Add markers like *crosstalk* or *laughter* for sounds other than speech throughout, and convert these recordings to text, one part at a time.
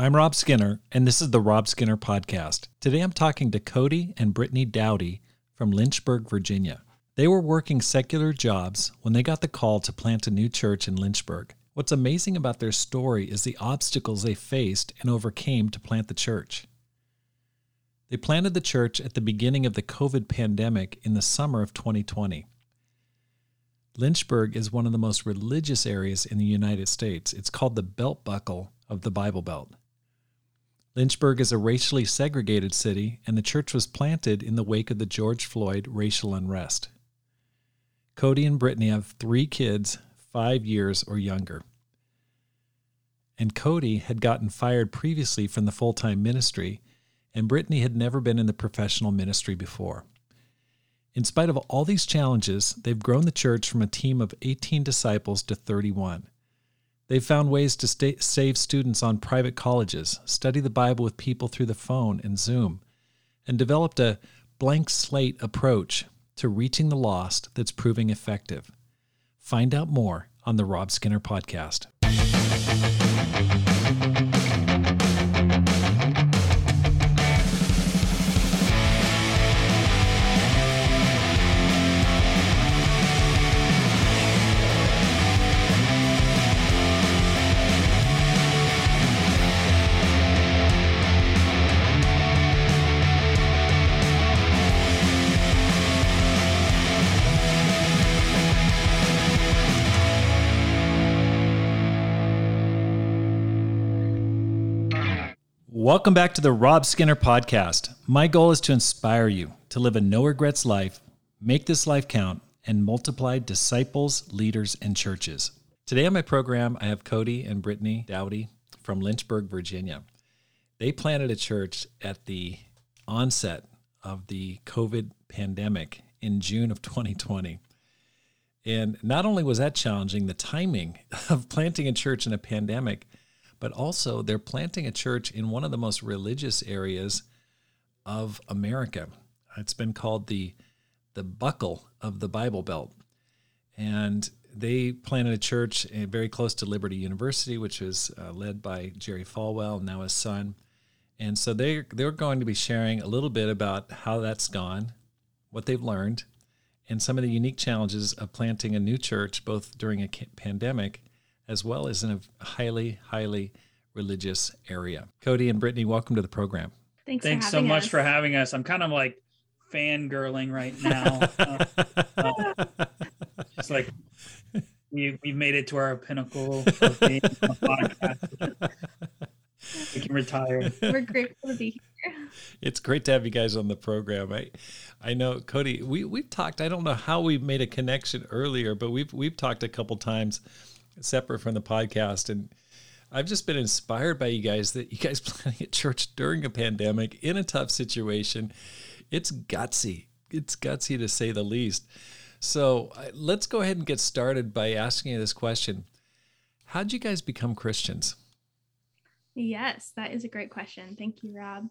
I'm Rob Skinner, and this is the Rob Skinner Podcast. Today I'm talking to Cody and Brittany Dowdy from Lynchburg, Virginia. They were working secular jobs when they got the call to plant a new church in Lynchburg. What's amazing about their story is the obstacles they faced and overcame to plant the church. They planted the church at the beginning of the COVID pandemic in the summer of 2020. Lynchburg is one of the most religious areas in the United States. It's called the belt buckle of the Bible Belt. Lynchburg is a racially segregated city, and the church was planted in the wake of the George Floyd racial unrest. Cody and Brittany have three kids, five years or younger. And Cody had gotten fired previously from the full time ministry, and Brittany had never been in the professional ministry before. In spite of all these challenges, they've grown the church from a team of 18 disciples to 31. They've found ways to stay, save students on private colleges, study the Bible with people through the phone and Zoom, and developed a blank slate approach to reaching the lost that's proving effective. Find out more on the Rob Skinner podcast. Welcome back to the Rob Skinner podcast. My goal is to inspire you to live a no regrets life, make this life count, and multiply disciples, leaders, and churches. Today on my program, I have Cody and Brittany Dowdy from Lynchburg, Virginia. They planted a church at the onset of the COVID pandemic in June of 2020. And not only was that challenging, the timing *laughs* of planting a church in a pandemic but also they're planting a church in one of the most religious areas of America. It's been called the the buckle of the Bible Belt, and they planted a church eh, very close to Liberty University, which was uh, led by Jerry Falwell, now his son. And so they they're going to be sharing a little bit about how that's gone, what they've learned, and some of the unique challenges of planting a new church, both during a pandemic as well as in a highly, highly religious area. Cody and Brittany, welcome to the program. Thanks, Thanks so much for having us. I'm kind of like fangirling right *laughs* now. uh, uh, it's like we we've made it to our pinnacle of being on podcast. we can retire. We're grateful to be here. It's great to have you guys on the program. I I know Cody, we we've talked, I don't know how we made a connection earlier, but we've we've talked a couple times separate from the podcast. And I've just been inspired by you guys that you guys *laughs* planning a church during a pandemic in a tough situation. It's gutsy. It's gutsy to say the least. So uh, let's go ahead and get started by asking you this question How'd you guys become Christians? Yes, that is a great question. Thank you, Rob.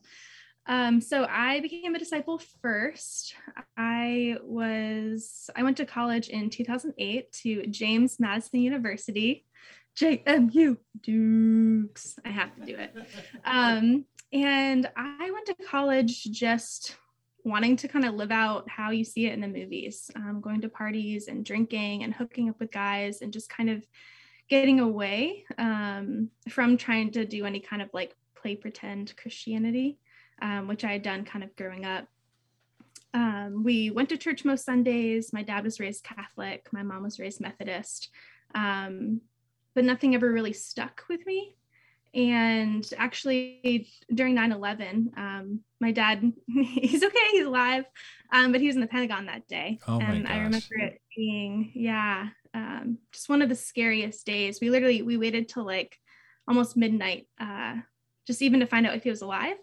Um, so I became a disciple first. I was I went to college in 2008 to James Madison University, JMU Dukes. I have to do it. Um, and I went to college just wanting to kind of live out how you see it in the movies, um, going to parties and drinking and hooking up with guys and just kind of getting away um, from trying to do any kind of like play pretend Christianity um, which I had done kind of growing up. Um, we went to church most Sundays. My dad was raised Catholic, my mom was raised Methodist, um, but nothing ever really stuck with me. And actually, during 9 11, um, my dad, *laughs* he's okay, he's alive, um, but he was in the Pentagon that day. Oh and I remember it being, yeah, um, just one of the scariest days. We literally, we waited till like almost midnight, uh, just even to find out if he was alive.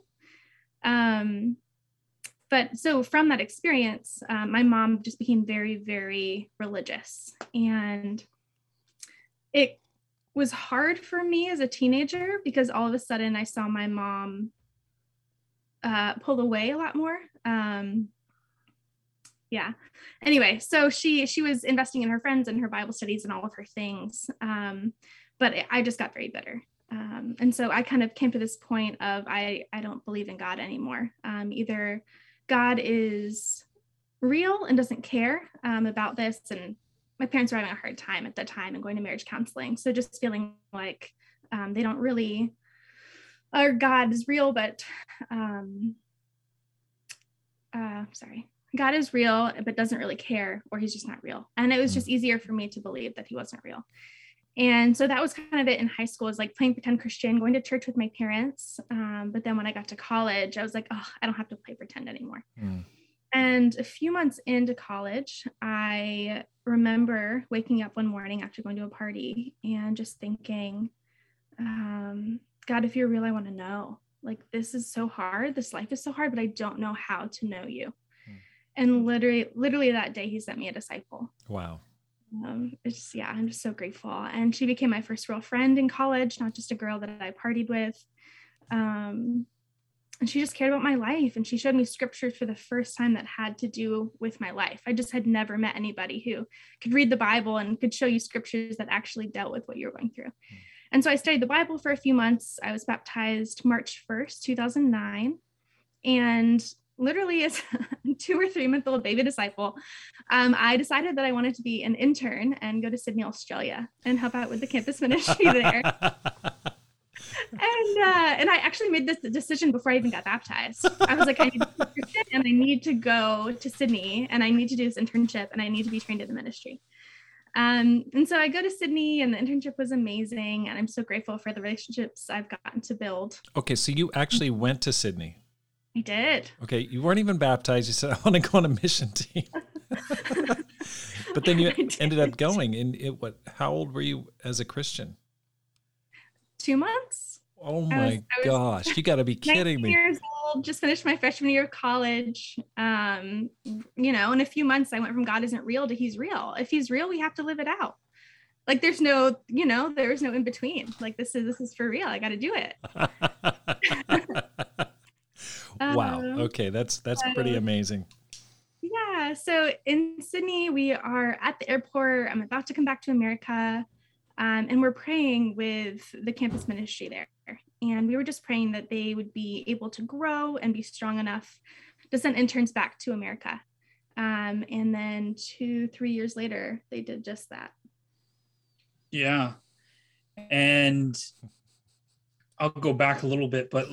Um, but so from that experience, um, my mom just became very, very religious. And it was hard for me as a teenager because all of a sudden I saw my mom uh, pull away a lot more. Um, yeah. Anyway, so she she was investing in her friends and her Bible studies and all of her things. Um, but I just got very bitter. Um, and so I kind of came to this point of I, I don't believe in God anymore. Um, either God is real and doesn't care um, about this. And my parents were having a hard time at the time and going to marriage counseling. So just feeling like um, they don't really, or God is real, but um, uh, sorry, God is real, but doesn't really care, or he's just not real. And it was just easier for me to believe that he wasn't real. And so that was kind of it in high school, was like playing pretend Christian, going to church with my parents. Um, but then when I got to college, I was like, oh, I don't have to play pretend anymore. Mm. And a few months into college, I remember waking up one morning after going to a party and just thinking, um, God, if you're real, I want to know. Like, this is so hard. This life is so hard, but I don't know how to know you. Mm. And literally, literally that day, he sent me a disciple. Wow um, it's yeah, I'm just so grateful. And she became my first real friend in college, not just a girl that I partied with. Um, and she just cared about my life and she showed me scriptures for the first time that had to do with my life. I just had never met anybody who could read the Bible and could show you scriptures that actually dealt with what you were going through. And so I studied the Bible for a few months. I was baptized March 1st, 2009. And literally as a *laughs* two or three month old baby disciple, um, I decided that I wanted to be an intern and go to Sydney, Australia and help out with the campus ministry *laughs* there. and uh, and I actually made this decision before I even got baptized. I was like, I need to and I need to go to Sydney and I need to do this internship and I need to be trained in the ministry. Um, and so I go to Sydney and the internship was amazing and I'm so grateful for the relationships I've gotten to build. Okay, so you actually went to Sydney. I did. Okay, you weren't even baptized. You said I want to go on a mission team. *laughs* but then you *laughs* ended up going. And it what? How old were you as a Christian? Two months. Oh my was, gosh! You got to be *laughs* kidding me. Years old, just finished my freshman year of college. Um, you know, in a few months, I went from God isn't real to He's real. If He's real, we have to live it out. Like there's no, you know, there's no in between. Like this is this is for real. I got to do it. Wow. Um, okay, that's that's pretty amazing. Yeah. So in Sydney, we are at the airport. I'm about to come back to America, um, and we're praying with the campus ministry there. And we were just praying that they would be able to grow and be strong enough to send interns back to America. Um, and then two, three years later, they did just that. Yeah. And I'll go back a little bit, but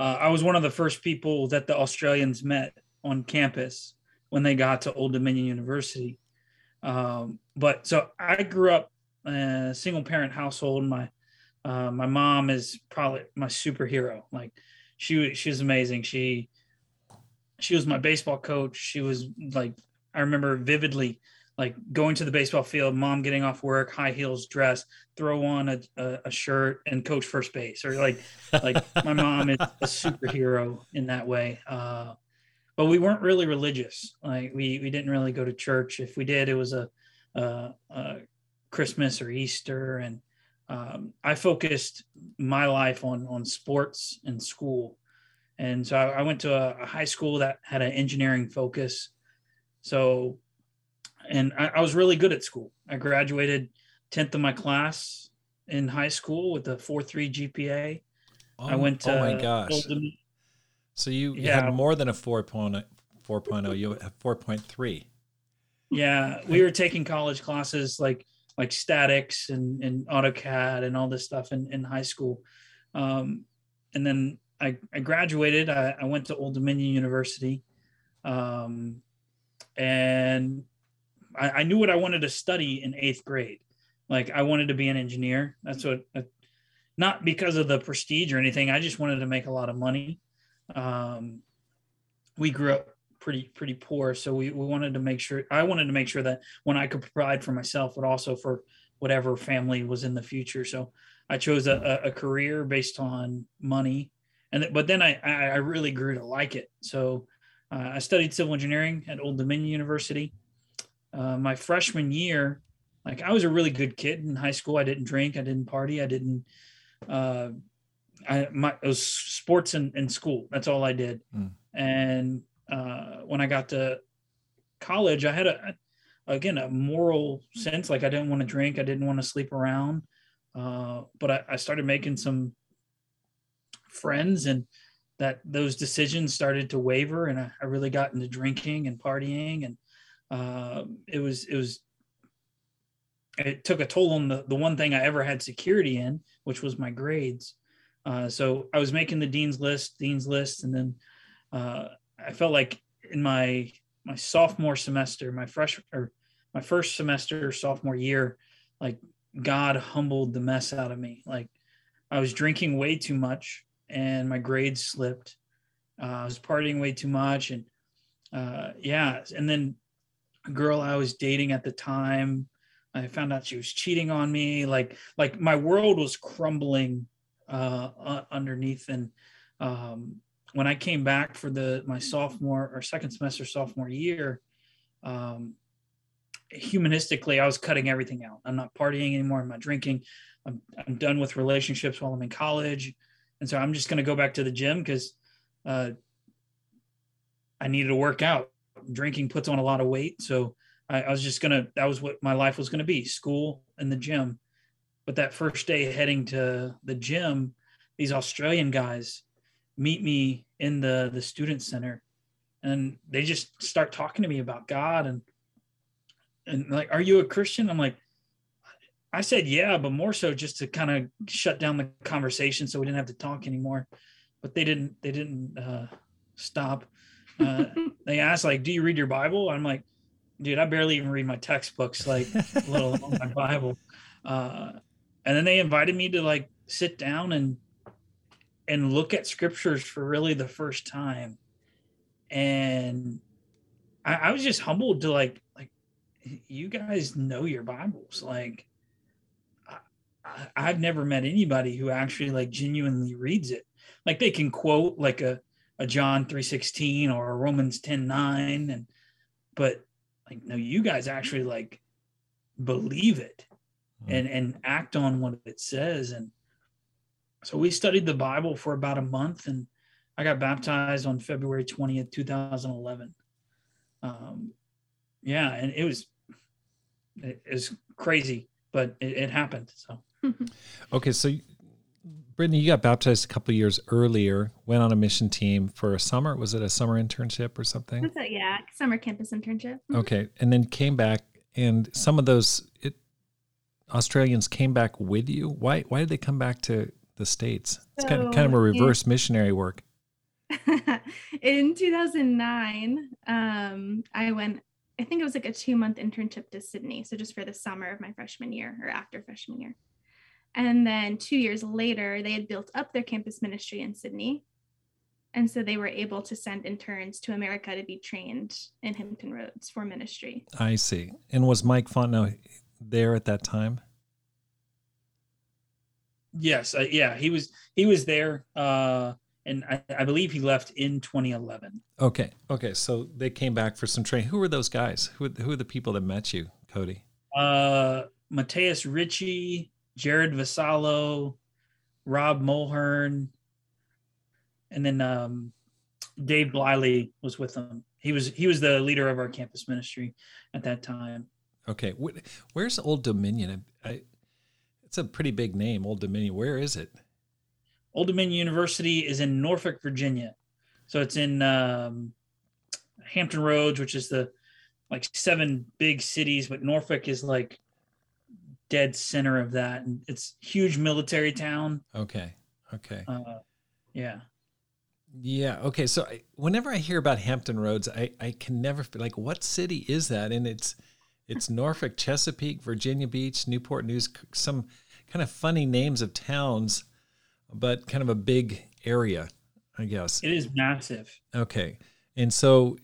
uh, I was one of the first people that the Australians met on campus when they got to Old Dominion University. Um, but so I grew up in a single parent household. My uh, my mom is probably my superhero. Like she she was amazing. She she was my baseball coach. She was like I remember vividly like going to the baseball field, mom getting off work, high heels dress, throw on a, a, shirt and coach first base or like, like my mom is a superhero in that way. Uh, but we weren't really religious. Like we, we didn't really go to church. If we did, it was a, a, a Christmas or Easter. And um, I focused my life on, on sports and school. And so I, I went to a, a high school that had an engineering focus. So and I, I, was really good at school. I graduated 10th of my class in high school with a 4.3 GPA. Oh, I went to. Oh my gosh. Golden, so you, you yeah. had more than a 4.0, 4.0 you have 4.3. Yeah. We were taking college classes like like statics and, and AutoCAD and all this stuff in, in high school. Um, and then I, I graduated. I, I went to Old Dominion University. Um, and I, I, knew what I wanted to study in eighth grade. Like I wanted to be an engineer. That's what, uh, not because of the prestige or anything. I just wanted to make a lot of money. Um, we grew up pretty pretty poor, so we, we wanted to make sure. I wanted to make sure that when I could provide for myself, but also for whatever family was in the future. So I chose a, a career based on money, and but then I I really grew to like it. So uh, I studied civil engineering at Old Dominion University uh, my freshman year, like I was a really good kid in high school. I didn't drink, I didn't party, I didn't. Uh, I my it was sports and, and school. That's all I did. Mm. And uh, when I got to college, I had a again a moral sense. Like I didn't want to drink, I didn't want to sleep around. Uh, but I, I started making some friends and that those decisions started to waver and I, I really got into drinking and partying and uh, it was it was it took a toll on the, the one thing I ever had security in, which was my grades. Uh, so I was making the dean's list, dean's list, and then uh, I felt like in my my sophomore semester, my fresh or my first semester sophomore year, like God humbled the mess out of me. Like I was drinking way too much, and my grades slipped. Uh, I was partying way too much, and uh, yeah, and then girl I was dating at the time I found out she was cheating on me. Like like my world was crumbling uh, uh, underneath. And um, when I came back for the my sophomore or second semester sophomore year, um, humanistically, I was cutting everything out. I'm not partying anymore. I'm not drinking. I'm I'm done with relationships while I'm in college, and so I'm just going to go back to the gym because uh, I needed to work out. Drinking puts on a lot of weight, so I, I was just gonna that was what my life was gonna be school and the gym. But that first day heading to the gym these australian guys meet me in the the student center and they just start talking to me about god and and like are you a christian? I'm like i said yeah but more so just to kind of shut down the conversation so we didn't have to talk anymore. But they didn't they didn't uh stop uh they asked like do you read your bible i'm like dude, I barely even read my textbooks, like *laughs* let alone my Bible. Uh, and then they invited me to like sit down and and look at scriptures for really the first time. And I, I was just humbled to like like you guys know your Bibles. Like I, I've never met anybody who actually like genuinely reads it. Like they can quote like a, a John 316 or a Romans 10:9 and but like no you guys actually like believe it mm-hmm. and and act on what it says and so we studied the bible for about a month and i got baptized on february 20th 2011 um yeah and it was it was crazy but it, it happened so *laughs* okay so Brittany, you got baptized a couple years earlier, went on a mission team for a summer. Was it a summer internship or something? A, yeah, summer campus internship. Mm-hmm. Okay. And then came back, and some of those it, Australians came back with you. Why, why did they come back to the States? It's so, kind, of, kind of a reverse in, missionary work. *laughs* in 2009, um, I went, I think it was like a two month internship to Sydney. So just for the summer of my freshman year or after freshman year. And then two years later, they had built up their campus ministry in Sydney. And so they were able to send interns to America to be trained in Hampton Roads for ministry. I see. And was Mike Fontenot there at that time? Yes, uh, yeah, he was. He was there, uh, and I, I, believe he left in 2011. Okay, okay. So they came back for some training. Who were those guys? Who who are the people that met you, Cody? Uh, Matthias Ritchie, Jared Vasallo, Rob Mulhern, and then um, Dave Bliley was with them. He was he was the leader of our campus ministry at that time. Okay, where's Old Dominion? I, it's a pretty big name, Old Dominion. Where is it? Old Dominion University is in Norfolk, Virginia. So it's in um, Hampton Roads, which is the like seven big cities, but Norfolk is like dead center of that. And it's huge military town. Okay. Okay. Uh, yeah. Yeah. Okay. So I, whenever I hear about Hampton Roads, I, I can never like what city is that? And it's it's Norfolk, Chesapeake, Virginia Beach, Newport News, some kind of funny names of towns, but kind of a big area, I guess. It is massive. Okay. And so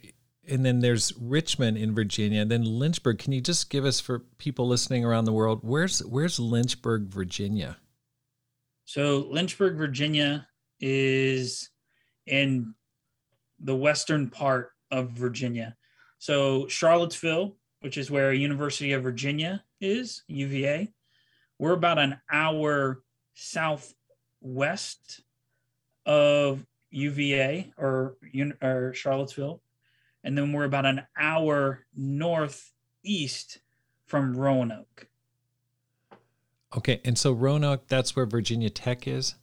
and then there's Richmond in Virginia, and then Lynchburg. Can you just give us for people listening around the world, where's where's Lynchburg, Virginia? So Lynchburg, Virginia is in the western part of Virginia. So Charlottesville, which is where University of Virginia is, UVA, we're about an hour southwest of UVA or, or Charlottesville and then we're about an hour northeast from Roanoke. Okay, and so Roanoke, that's where Virginia Tech is.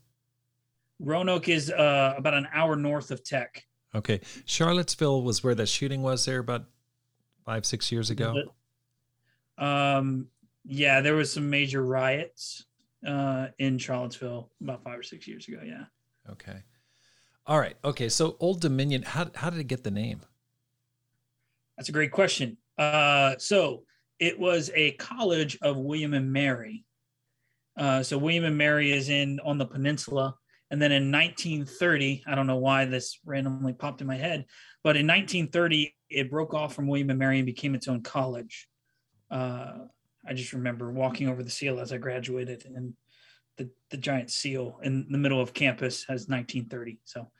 Roanoke is uh, about an hour north of Tech. Okay, Charlottesville was where that shooting was there about five six years ago. Um, yeah, there was some major riots uh, in Charlottesville about five or six years ago. Yeah. Okay. All right. Okay. So Old Dominion, how how did it get the name? That's a great question. Uh, so it was a college of William and Mary. Uh, so William and Mary is in on the peninsula, and then in 1930, I don't know why this randomly popped in my head, but in 1930 it broke off from William and Mary and became its own college. Uh, I just remember walking over the seal as I graduated, and the the giant seal in the middle of campus has 1930. So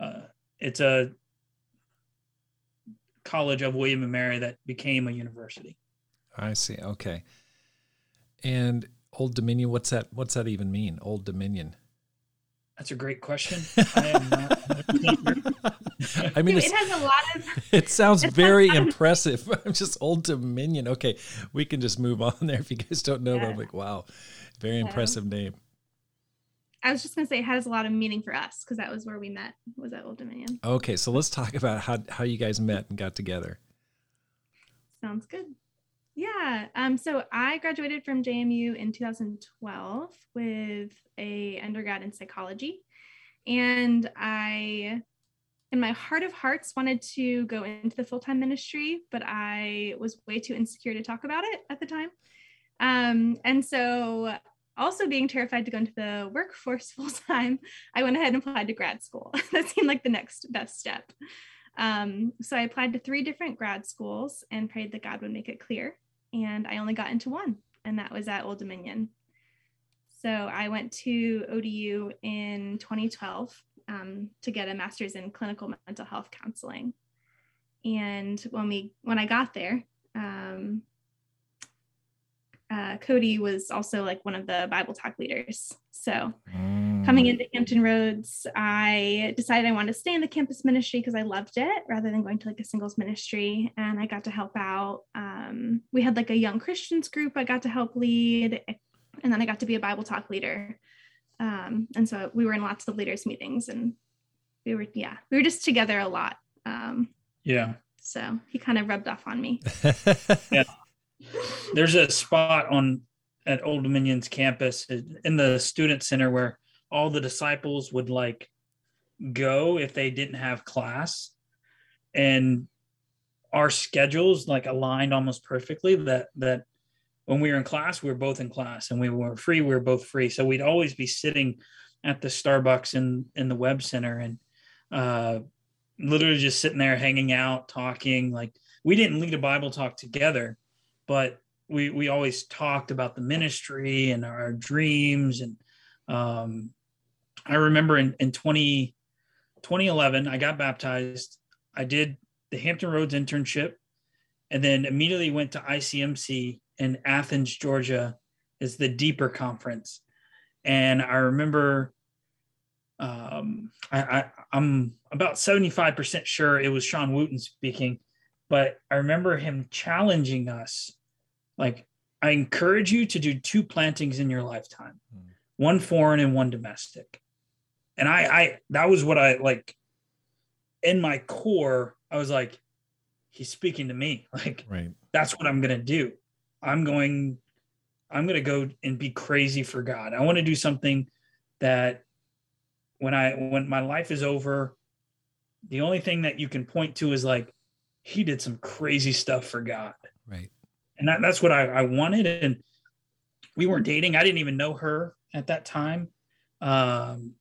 uh, it's a college of William and Mary that became a university. I see. Okay. And Old Dominion, what's that? What's that even mean? Old Dominion. That's a great question. *laughs* I am not. I mean, it has a lot of. *laughs* It sounds very impressive. *laughs* I'm just Old Dominion. Okay, we can just move on there. If you guys don't know, yeah. I'm like, wow, very yeah. impressive name. I was just gonna say it has a lot of meaning for us because that was where we met. Was at Old Dominion. Okay, so let's talk about how how you guys met and got together. Sounds good. Yeah. Um, so I graduated from JMU in 2012 with a undergrad in psychology. And I, in my heart of hearts, wanted to go into the full-time ministry, but I was way too insecure to talk about it at the time. Um, and so also being terrified to go into the workforce *laughs* full time, I went ahead and applied to grad school. *laughs* that seemed like the next best step. Um, so I applied to three different grad schools and prayed that God would make it clear and I only got into one, and that was at Old Dominion. So I went to ODU in 2012 um, to get a master's in clinical mental health counseling. And when we when I got there, um, uh, Cody was also like one of the Bible talk leaders. So mm. coming into Hampton Roads, I decided I wanted to stay in the campus ministry because I loved it rather than going to like a singles ministry. And I got to help out. Um, we had like a young Christians group I got to help lead. And then I got to be a Bible talk leader. Um, and so we were in lots of leaders meetings and we were, yeah, we were just together a lot. Um, yeah. So he kind of rubbed off on me. *laughs* yeah. There's a spot on at Old Dominion's campus in the student center where all the disciples would like go if they didn't have class. And our schedules like aligned almost perfectly that that when we were in class we were both in class and we were free we were both free. So we'd always be sitting at the starbucks in in the Webb Center and uh literally just sitting there hanging out talking. Like we didn't lead a bible talk together but we we always talked about the ministry and our dreams and um, i remember in, in 20, 2011 i got baptized. I did the hampton roads internship and then immediately went to icmc in athens georgia is the deeper conference. And i remember um, I, I i'm about 75% sure it was sean wooten speaking but I remember him challenging us like, I encourage you to do two plantings in your lifetime mm. one foreign and one domestic. And I, I, that was what I like in my core. I was like, he's speaking to me. *laughs* Like, right. that's what I'm going to do. I'm going, I'm going to go and be crazy for God. I want to do something that when I, when my life is over, the only thing that you can point to is like, he did some crazy stuff for God. Right. And that, that's what I, I wanted. And we weren't dating. I didn't even know her at that time. Um,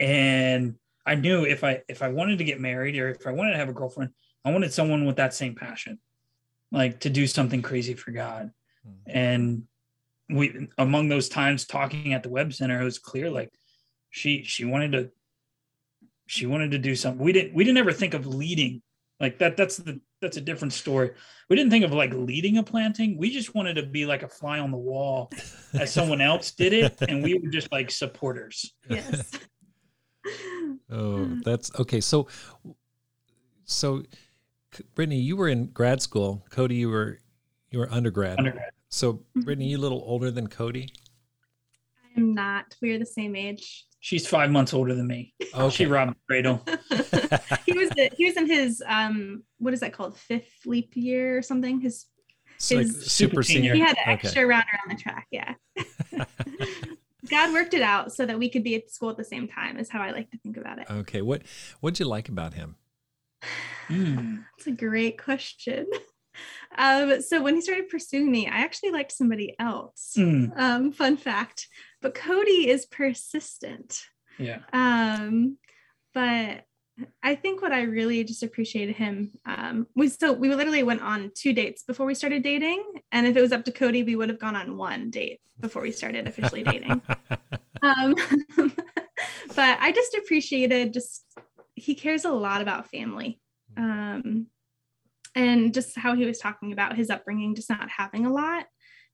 and I knew if I if I wanted to get married or if I wanted to have a girlfriend, I wanted someone with that same passion, like to do something crazy for God. Mm-hmm. And we among those times talking at the Webb Center, it was clear like she she wanted to she wanted to do something. We didn't we didn't ever think of leading like that that's the that's a different story. We didn't think of like leading a planting. We just wanted to be like a fly on the wall as *laughs* someone else did it and we were just like supporters. Yes. *laughs* Oh hmm. that's okay so so brittany you were in grad school. Cody you were you were undergrad. Undergrad. So brittany mm-hmm. you a little older than cody? I am not. We are the same age. She's five months older than me. Okay. She robbed cradle. *laughs* he was the, he was in his um what is that called fifth leap year or something. His his like super senior. He had an okay. extra rounder on the track. Yeah. *laughs* God worked it out so that we could be at school at the same time. Is how I like to think about it. Okay. What What did you like about him? Mm. *sighs* That's a great question. *laughs* Um, so when he started pursuing me, I actually liked somebody else. Mm. Um, fun fact. But Cody is persistent. Yeah. Um, but I think what I really just appreciated him. Um, we so we literally went on two dates before we started dating, and if it was up to Cody, we would have gone on one date before we started officially dating. *laughs* um, *laughs* but I just appreciated just he cares a lot about family, um, and just how he was talking about his upbringing, just not having a lot.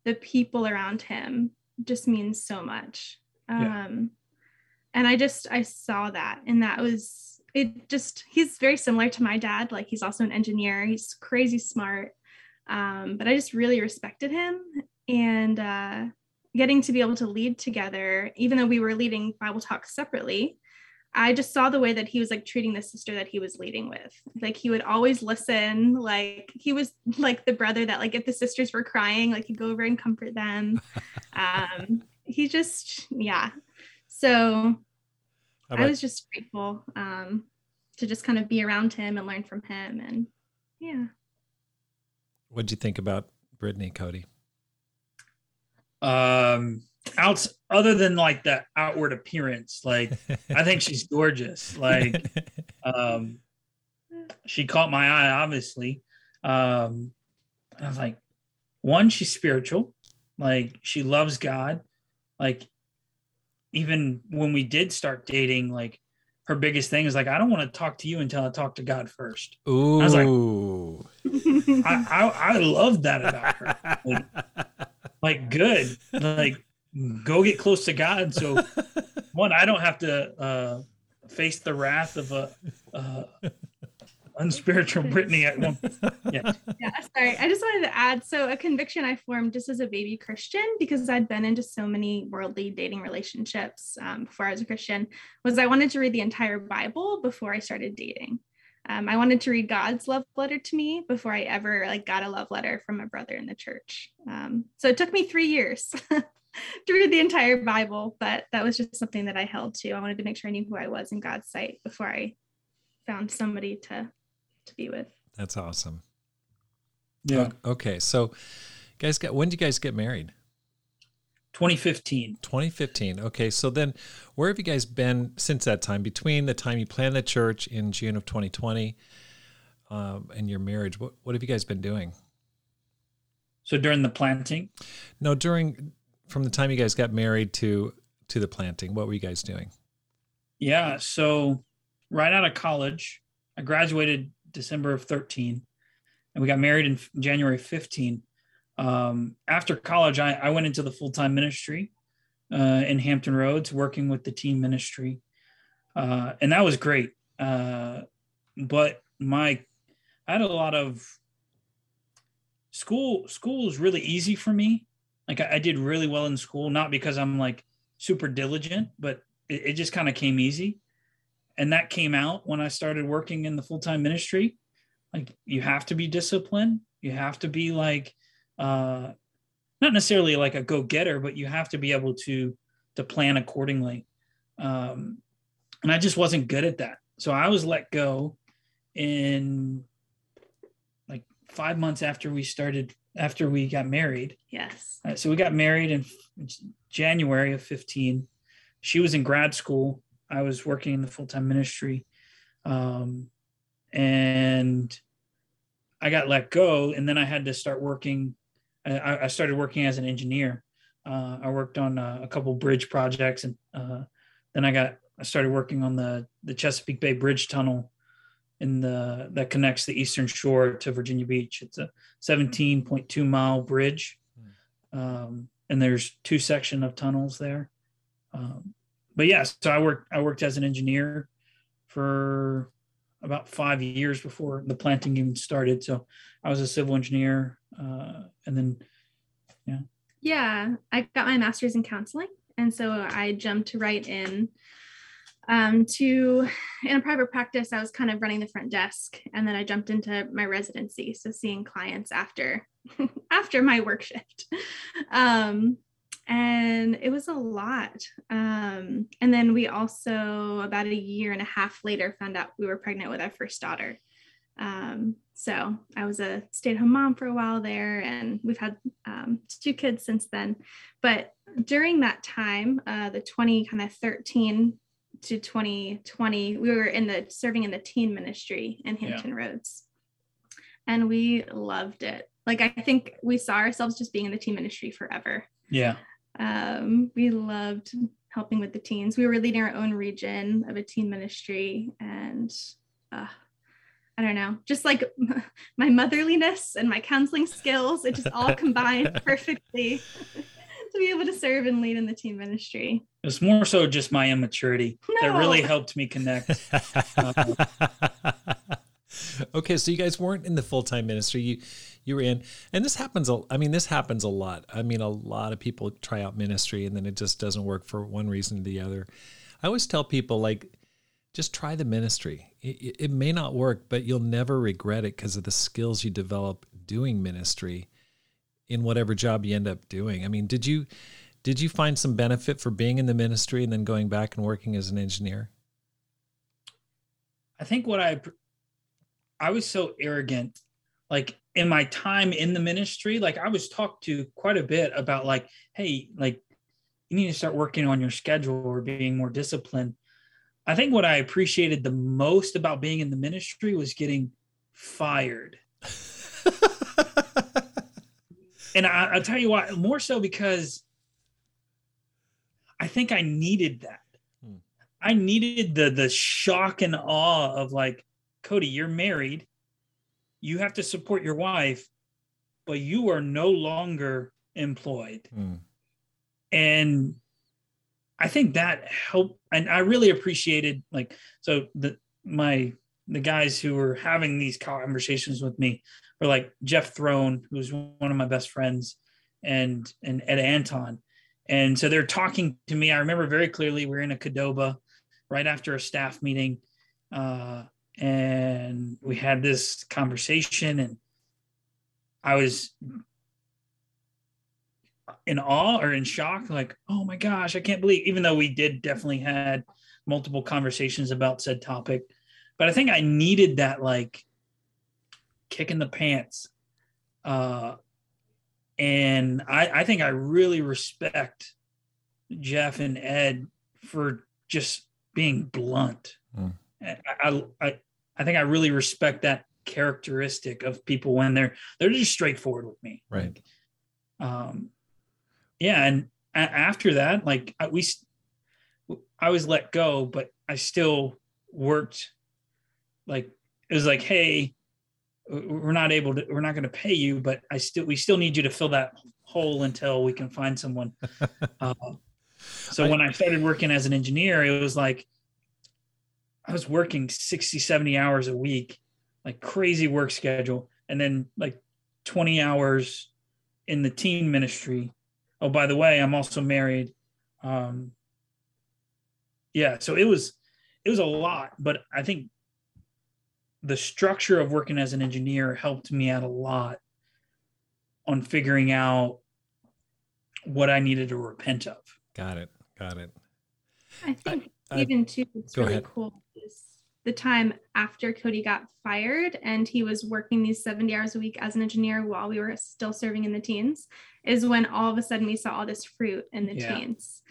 The people around him just means so much. Yeah. Um, and I just I saw that, and that was it just he's very similar to my dad like he's also an engineer he's crazy smart um, but i just really respected him and uh, getting to be able to lead together even though we were leading bible talk separately i just saw the way that he was like treating the sister that he was leading with like he would always listen like he was like the brother that like if the sisters were crying like he'd go over and comfort them *laughs* um he just yeah so I was just grateful um, to just kind of be around him and learn from him. And yeah. What'd you think about Brittany, Cody? Um, out other than like the outward appearance, like I think she's *laughs* gorgeous. Like, um, she caught my eye, obviously. Um, I was like, one, she's spiritual, like she loves God. Like even when we did start dating, like her biggest thing is like, I don't want to talk to you until I talk to God first. Ooh. I was like, I, I, I love that about her. Like, like, good. Like, go get close to God. So, *laughs* one, I don't have to uh, face the wrath of a, uh, unspiritual Brittany at one. Yeah. Yeah. Sorry. I just wanted to add. So a conviction I formed just as a baby Christian because I'd been into so many worldly dating relationships um, before I was a Christian was I wanted to read the entire Bible before I started dating. Um, I wanted to read God's love letter to me before I ever like got a love letter from a brother in the church. Um, so it took me three years *laughs* *laughs* to read the entire Bible, but that was just something that I held to. I wanted to make sure I knew who I was in God's sight before I found somebody to to be with. That's awesome. Yeah. Okay. So, guys, got when did you guys get married? 2015. 2015. Okay. So then, where have you guys been since that time? Between the time you planned the church in June of 2020 um, and your marriage, what, what have you guys been doing? So during the planting? No, during from the time you guys got married to to the planting, what were you guys doing? Yeah. So right out of college, I graduated December of 13, and we got married in January 15. Um, after college, I, I, went into the full time ministry uh, in Hampton Roads, working with the teen ministry, uh, and that was great. Uh, but my, I had a lot of school. School was really easy for me. Like I, I did really well in school, not because I'm like super diligent, but it, it just kind of came easy and that came out when I started working in the full time ministry. Like you have to be disciplined. You have to be like, uh, not necessarily like a go getter, but you have to be able to to plan accordingly. Um, and I just wasn't good at that, so I was let go in like five months after we started after we got married. Yes. Uh, so we got married in January of 15. She was in grad school I was working in the full time ministry, um, and I got let go, and then I had to start working. I, I started working as an engineer. Uh, I worked on a, a, couple bridge projects, and uh, then I got I started working on the the Chesapeake Bay Bridge Tunnel in the that connects the eastern shore to Virginia Beach. It's a 17.2 mile bridge, hmm. um, and there's two section of tunnels there. Um, but yes, yeah, so I worked I worked as an engineer for about five years before the planting even started. So I was a civil engineer, uh, and then yeah. Yeah, I got my master's in counseling And so I jumped right in um, to in a private practice. I was kind of running the front desk, and then I jumped into my residency, so seeing clients after *laughs* after my work shift. Um, and it was a lot. Um, and then we also, about a year and a half later, found out we were pregnant with our first daughter. Um, so I was a stay at home mom for a while there, and we've had um, two kids since then. But during that time, uh, the 20 kind of 13 to 2020, we were in the serving in the teen ministry in Hampton yeah. Roads. And we loved it. Like, I think we saw ourselves just being in the teen ministry forever. Yeah. Um, we loved helping with the teens. We were leading our own region of a teen ministry, and uh, I don't know, just like *laughs* my motherliness and my counseling skills, it just all *laughs* combined perfectly *laughs* to be able to serve and lead in the team ministry. It's more so just my immaturity no. that really helped me connect. uh, *laughs* okay, so you guys weren't in the full time ministry. You you were in, and this happens. I mean, this happens a lot. I mean, a lot of people try out ministry and then it just doesn't work for one reason or the other. I always tell people like, just try the ministry. It, it may not work, but you'll never regret it because of the skills you develop doing ministry in whatever job you end up doing. I mean, did you did you find some benefit for being in the ministry and then going back and working as an engineer? I think what I I was so arrogant. Like in my time in the ministry, like I was talked to quite a bit about like, hey, like you need to start working on your schedule or being more disciplined. I think what I appreciated the most about being in the ministry was getting fired. *laughs* and I, will tell you why, more so because I think I needed that. Hmm. I needed the the shock and awe of like, Cody, you're married. You have to support your wife, but you are no longer employed. Mm. And I think that helped. And I really appreciated like, so the, my, the guys who were having these conversations with me were like Jeff Throne, who's one of my best friends, and and Ed Anton. And so they're talking to me. I remember very clearly we are in a Qdoba right after a staff meeting. Uh, and we had this conversation and i was in awe or in shock like oh my gosh i can't believe even though we did definitely had multiple conversations about said topic but i think i needed that like kick in the pants uh and i i think i really respect jeff and ed for just being blunt mm. I, I I think I really respect that characteristic of people when they're they're just straightforward with me. Right. Um, yeah, and a- after that, like I, we, I was let go, but I still worked. Like it was like, hey, we're not able to, we're not going to pay you, but I still, we still need you to fill that hole until we can find someone. *laughs* uh, so I, when I started working as an engineer, it was like I was working 60, 70 hours a week, like crazy work schedule. And then like 20 hours in the teen ministry. Oh, by the way, I'm also married. Um, yeah, so it was it was a lot, but I think the structure of working as an engineer helped me out a lot on figuring out what I needed to repent of. Got it. Got it. I think I, even too, it's really ahead. cool the time after Cody got fired and he was working these 70 hours a week as an engineer while we were still serving in the teens is when all of a sudden we saw all this fruit in the yeah. teens.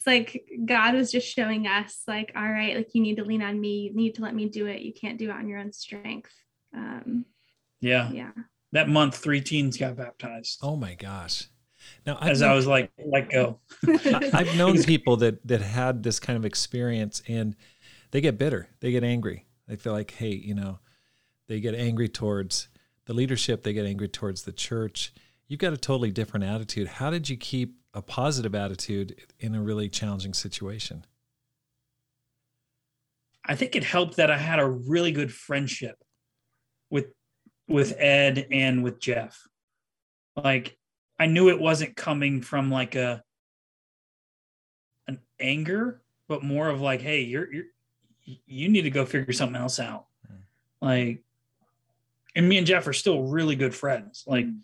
It's like God was just showing us, like, all right, like you need to lean on me, you need to let me do it. You can't do it on your own strength. Um, yeah. Yeah. That month, three teens got baptized. Oh my gosh. Now, I've as known, I was like, let go. *laughs* I've known people that that had this kind of experience, and they get bitter, they get angry. They feel like, hey, you know, they get angry towards the leadership, they get angry towards the church. You've got a totally different attitude. How did you keep a positive attitude in a really challenging situation? I think it helped that I had a really good friendship with with Ed and with Jeff. Like I knew it wasn't coming from like a an anger, but more of like, hey, you're you're you need to go figure something else out. Mm. Like, and me and Jeff are still really good friends. Like, mm.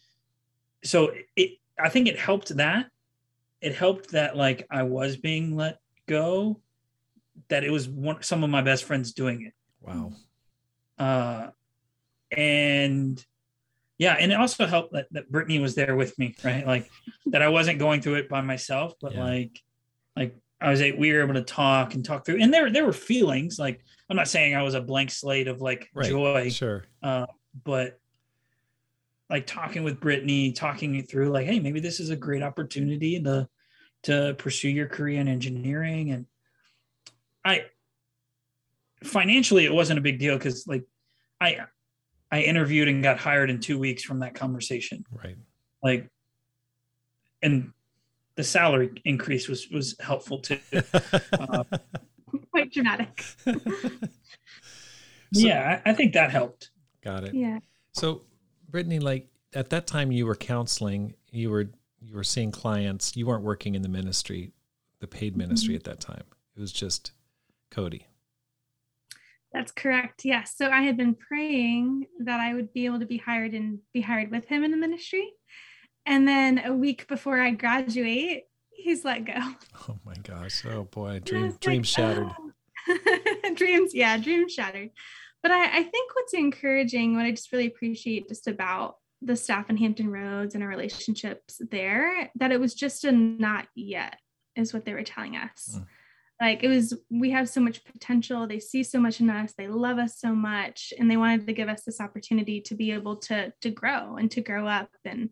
so it I think it helped that. It helped that like I was being let go, that it was one some of my best friends doing it. Wow. Uh and yeah, and it also helped that, that Brittany was there with me, right? Like that I wasn't going through it by myself, but yeah. like like I was we were able to talk and talk through and there there were feelings like I'm not saying I was a blank slate of like right. joy. Sure. Uh, but like talking with Brittany, talking it through, like, hey, maybe this is a great opportunity to to pursue your career in engineering. And I financially it wasn't a big deal because like I I interviewed and got hired in two weeks from that conversation. Right. Like and the salary increase was was helpful too. uh, *laughs* *laughs* Quite dramatic. so, *laughs* yeah, I, I think that helped. Got it. Yeah. So Brittany, like at that time you were counseling, you were you were seeing clients, you weren't working in the ministry, the paid ministry mm-hmm. at that time. It was just Cody. That's correct. Yes. So I had been praying that I would be able to be hired and be hired with him in the ministry. And then a week before I graduate, he's let go. Oh my gosh. Oh boy. *laughs* Dream dreams like, shattered. Oh. *laughs* dreams, yeah, dreams shattered. But I, I think what's encouraging, what I just really appreciate just about the staff in Hampton Roads and our relationships there, that it was just a not yet, is what they were telling us. Mm. Like it was, we have so much potential. They see so much in us. They love us so much, and they wanted to give us this opportunity to be able to to grow and to grow up and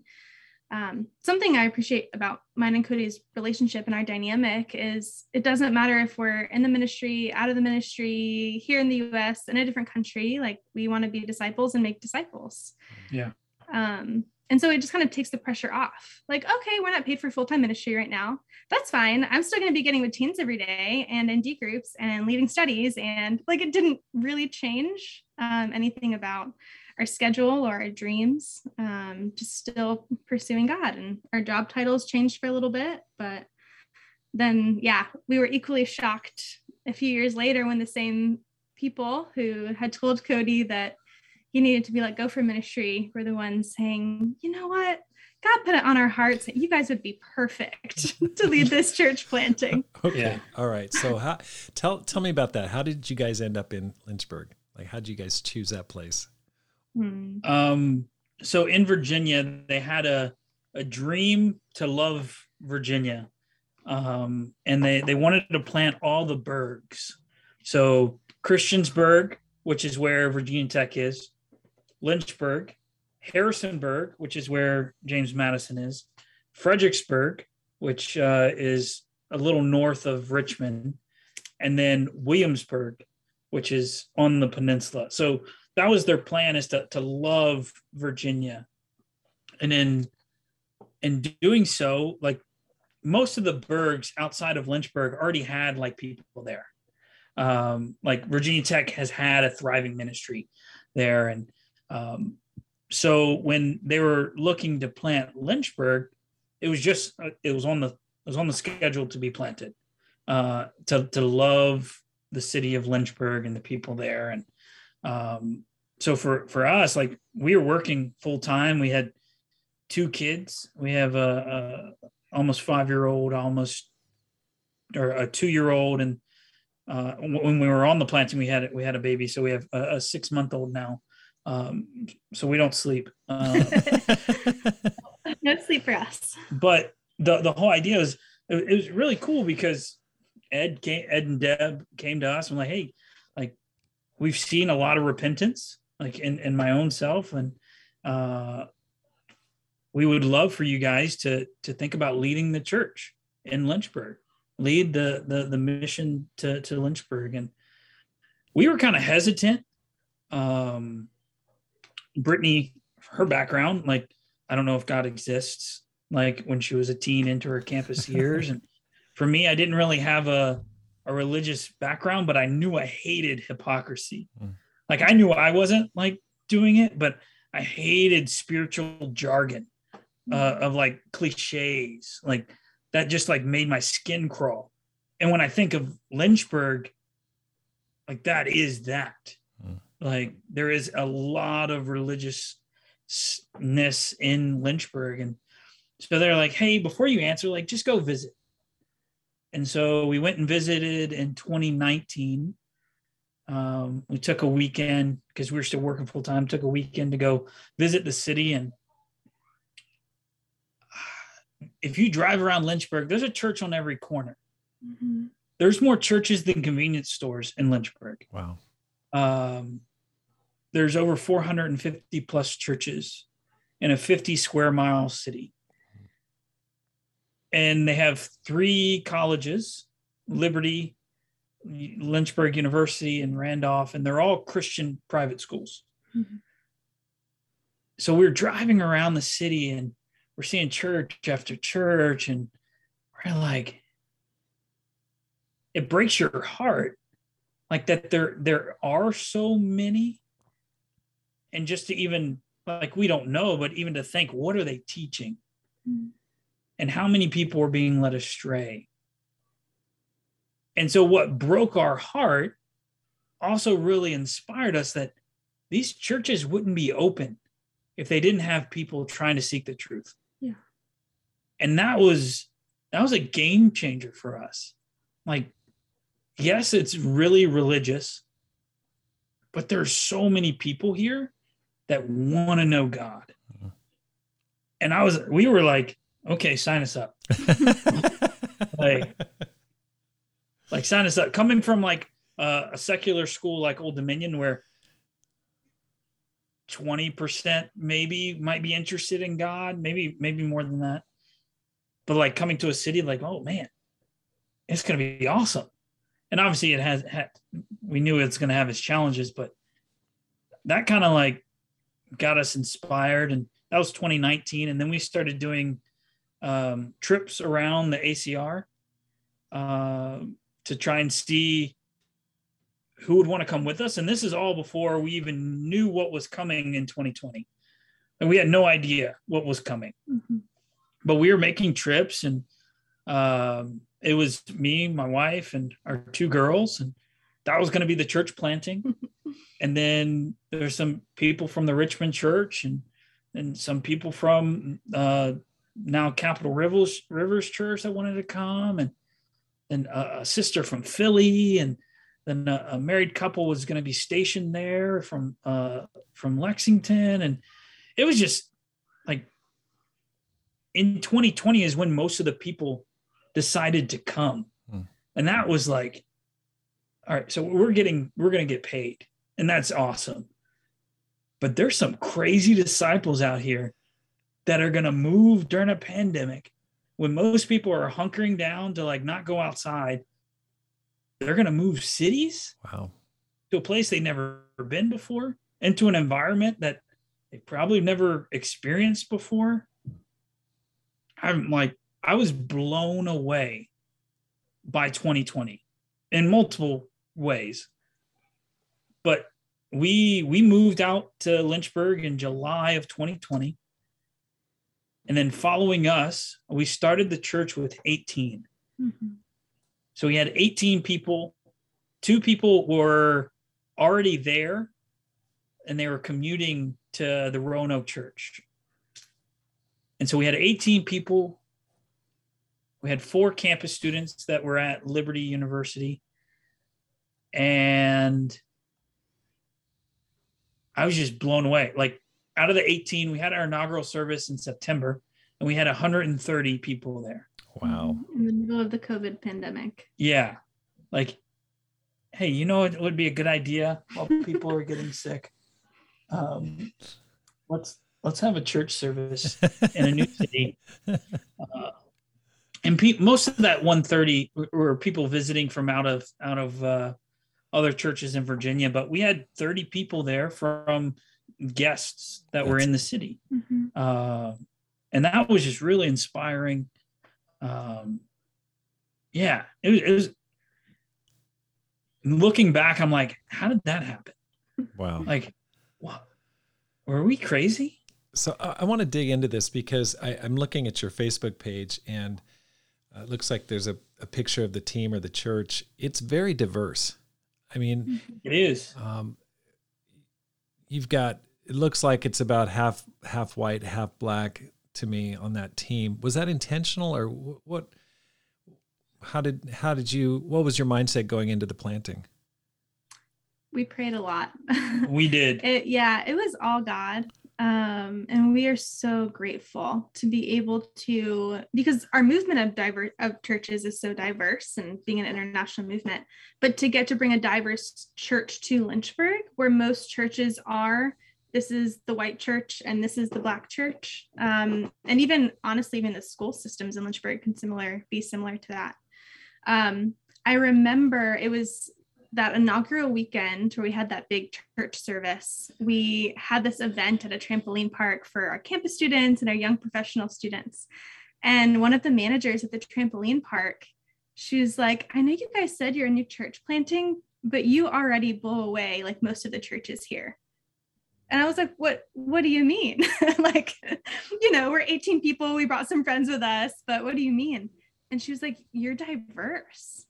um, something I appreciate about mine and Cody's relationship and our dynamic is it doesn't matter if we're in the ministry, out of the ministry, here in the US, in a different country, like we want to be disciples and make disciples. Yeah. Um, and so it just kind of takes the pressure off. Like, okay, we're not paid for full time ministry right now. That's fine. I'm still going to be getting with teens every day and in D groups and leading studies. And like, it didn't really change um, anything about our schedule or our dreams, um, just still pursuing God. And our job titles changed for a little bit, but then, yeah, we were equally shocked a few years later when the same people who had told Cody that he needed to be let go from ministry were the ones saying, you know what? God put it on our hearts that you guys would be perfect *laughs* to lead this church planting. *laughs* Okay. Yeah. All right. So how tell tell me about that. How did you guys end up in Lynchburg? Like how did you guys choose that place? Hmm. Um, so in Virginia, they had a a dream to love Virginia, um, and they they wanted to plant all the burgs. So Christiansburg, which is where Virginia Tech is, Lynchburg, Harrisonburg, which is where James Madison is, Fredericksburg, which uh, is a little north of Richmond, and then Williamsburg, which is on the peninsula. So that was their plan is to, to love Virginia. And in in doing so, like most of the burgs outside of Lynchburg already had like people there. Um, like Virginia Tech has had a thriving ministry there. And um, so when they were looking to plant Lynchburg, it was just uh, it was on the it was on the schedule to be planted uh, to to love the city of Lynchburg and the people there and um, so for for us, like we were working full time. We had two kids. We have a, a almost five year old, almost or a two year old, and uh, when we were on the planting, we had we had a baby. So we have a, a six month old now. Um, so we don't sleep. Uh, *laughs* no sleep for us. But the the whole idea is it, it was really cool because Ed came, Ed and Deb came to us and like, hey, we've seen a lot of repentance, like in, in my own self. And uh, we would love for you guys to to think about leading the church in Lynchburg, lead the the, the mission to, to Lynchburg. And we were kind of hesitant. Um, Brittany, her background, like, I don't know if God exists, like when she was a teen into her campus years. *laughs* and for me, I didn't really have a a religious background, but I knew I hated hypocrisy. Mm. Like I knew I wasn't like doing it, but I hated spiritual jargon uh, of like cliches, like that just like made my skin crawl. and when I think of Lynchburg, like that is that. Mm. Like there is a lot of religiousness in Lynchburg. And so they're like, hey, before you answer, like just go visit. And so we went and visited in 2019. Um, we took a weekend because we were still working full time, took a weekend to go visit the city. And *sighs* if you drive around Lynchburg, there's a church on every corner. Mm-hmm. There's more churches than convenience stores in Lynchburg. Wow. Um, there's over 450 plus churches in a 50 square mile city. And they have three colleges Liberty, Lynchburg University, and Randolph, and they're all Christian private schools. Mm-hmm. So we're driving around the city and we're seeing church after church, and we're like, it breaks your heart like that there there are so many and just to even like we don't know but even to think what are they teaching mm-hmm. And how many people were being led astray and so what broke our heart also really inspired us that these churches wouldn't be open if they didn't have people trying to seek the truth yeah and that was that was a game changer for us like yes, it's really religious, but there's so many people here that want to know God. Mm-hmm. And I was, we were like, okay, sign us up. *laughs* like, like sign us up. Coming from like uh, a secular school like Old Dominion, where 20% maybe might be interested in God, maybe, maybe more than that. But like coming to a city, like, oh man, it's going to be awesome and obviously it has had, we knew it's going to have its challenges but that kind of like got us inspired and that was 2019 and then we started doing um, trips around the acr uh, to try and see who would want to come with us and this is all before we even knew what was coming in 2020 and we had no idea what was coming mm-hmm. but we were making trips and um, it was me, my wife, and our two girls, and that was going to be the church planting. *laughs* and then there's some people from the Richmond Church, and and some people from uh, now Capital Rivers Rivers Church that wanted to come, and and a, a sister from Philly, and then a, a married couple was going to be stationed there from uh, from Lexington, and it was just like in 2020 is when most of the people decided to come. Hmm. And that was like, all right, so we're getting, we're going to get paid. And that's awesome. But there's some crazy disciples out here that are going to move during a pandemic when most people are hunkering down to like not go outside. They're going to move cities. Wow. To a place they've never been before, into an environment that they probably never experienced before. I'm like, I was blown away by 2020 in multiple ways. But we we moved out to Lynchburg in July of 2020. And then following us, we started the church with 18. Mm-hmm. So we had 18 people. Two people were already there and they were commuting to the Roanoke church. And so we had 18 people we had four campus students that were at Liberty University. And I was just blown away. Like out of the 18, we had our inaugural service in September and we had 130 people there. Wow. In the middle of the COVID pandemic. Yeah. Like, hey, you know it would be a good idea while *laughs* people are getting sick? Um, let's let's have a church service in a new city. Uh, and pe- most of that 130 were people visiting from out of out of uh, other churches in Virginia, but we had 30 people there from guests that That's were in the city, mm-hmm. uh, and that was just really inspiring. Um, yeah, it was, it was. Looking back, I'm like, how did that happen? Wow! Like, what? Were we crazy? So I, I want to dig into this because I, I'm looking at your Facebook page and Uh, it looks like there's a, a picture of the team or the church. It's very diverse. I mean, it is. Um, you've got. It looks like it's about half half white, half black to me on that team. Was that intentional or what? How did how did you? What was your mindset going into the planting? We prayed a lot. We did. *laughs* it, yeah, it was all God. Um, and we are so grateful to be able to because our movement of diverse of churches is so diverse and being an international movement, but to get to bring a diverse church to Lynchburg, where most churches are this is the white church and this is the black church. Um, and even honestly even the school systems in lynchburg can similar be similar to that. Um, i remember it was that inaugural weekend where we had that big church service we had this event at a trampoline park for our campus students and our young professional students and one of the managers at the trampoline park she was like i know you guys said you're a new church planting but you already blow away like most of the churches here and I was like, what, what do you mean? *laughs* like, you know, we're 18 people, we brought some friends with us, but what do you mean? And she was like, you're diverse.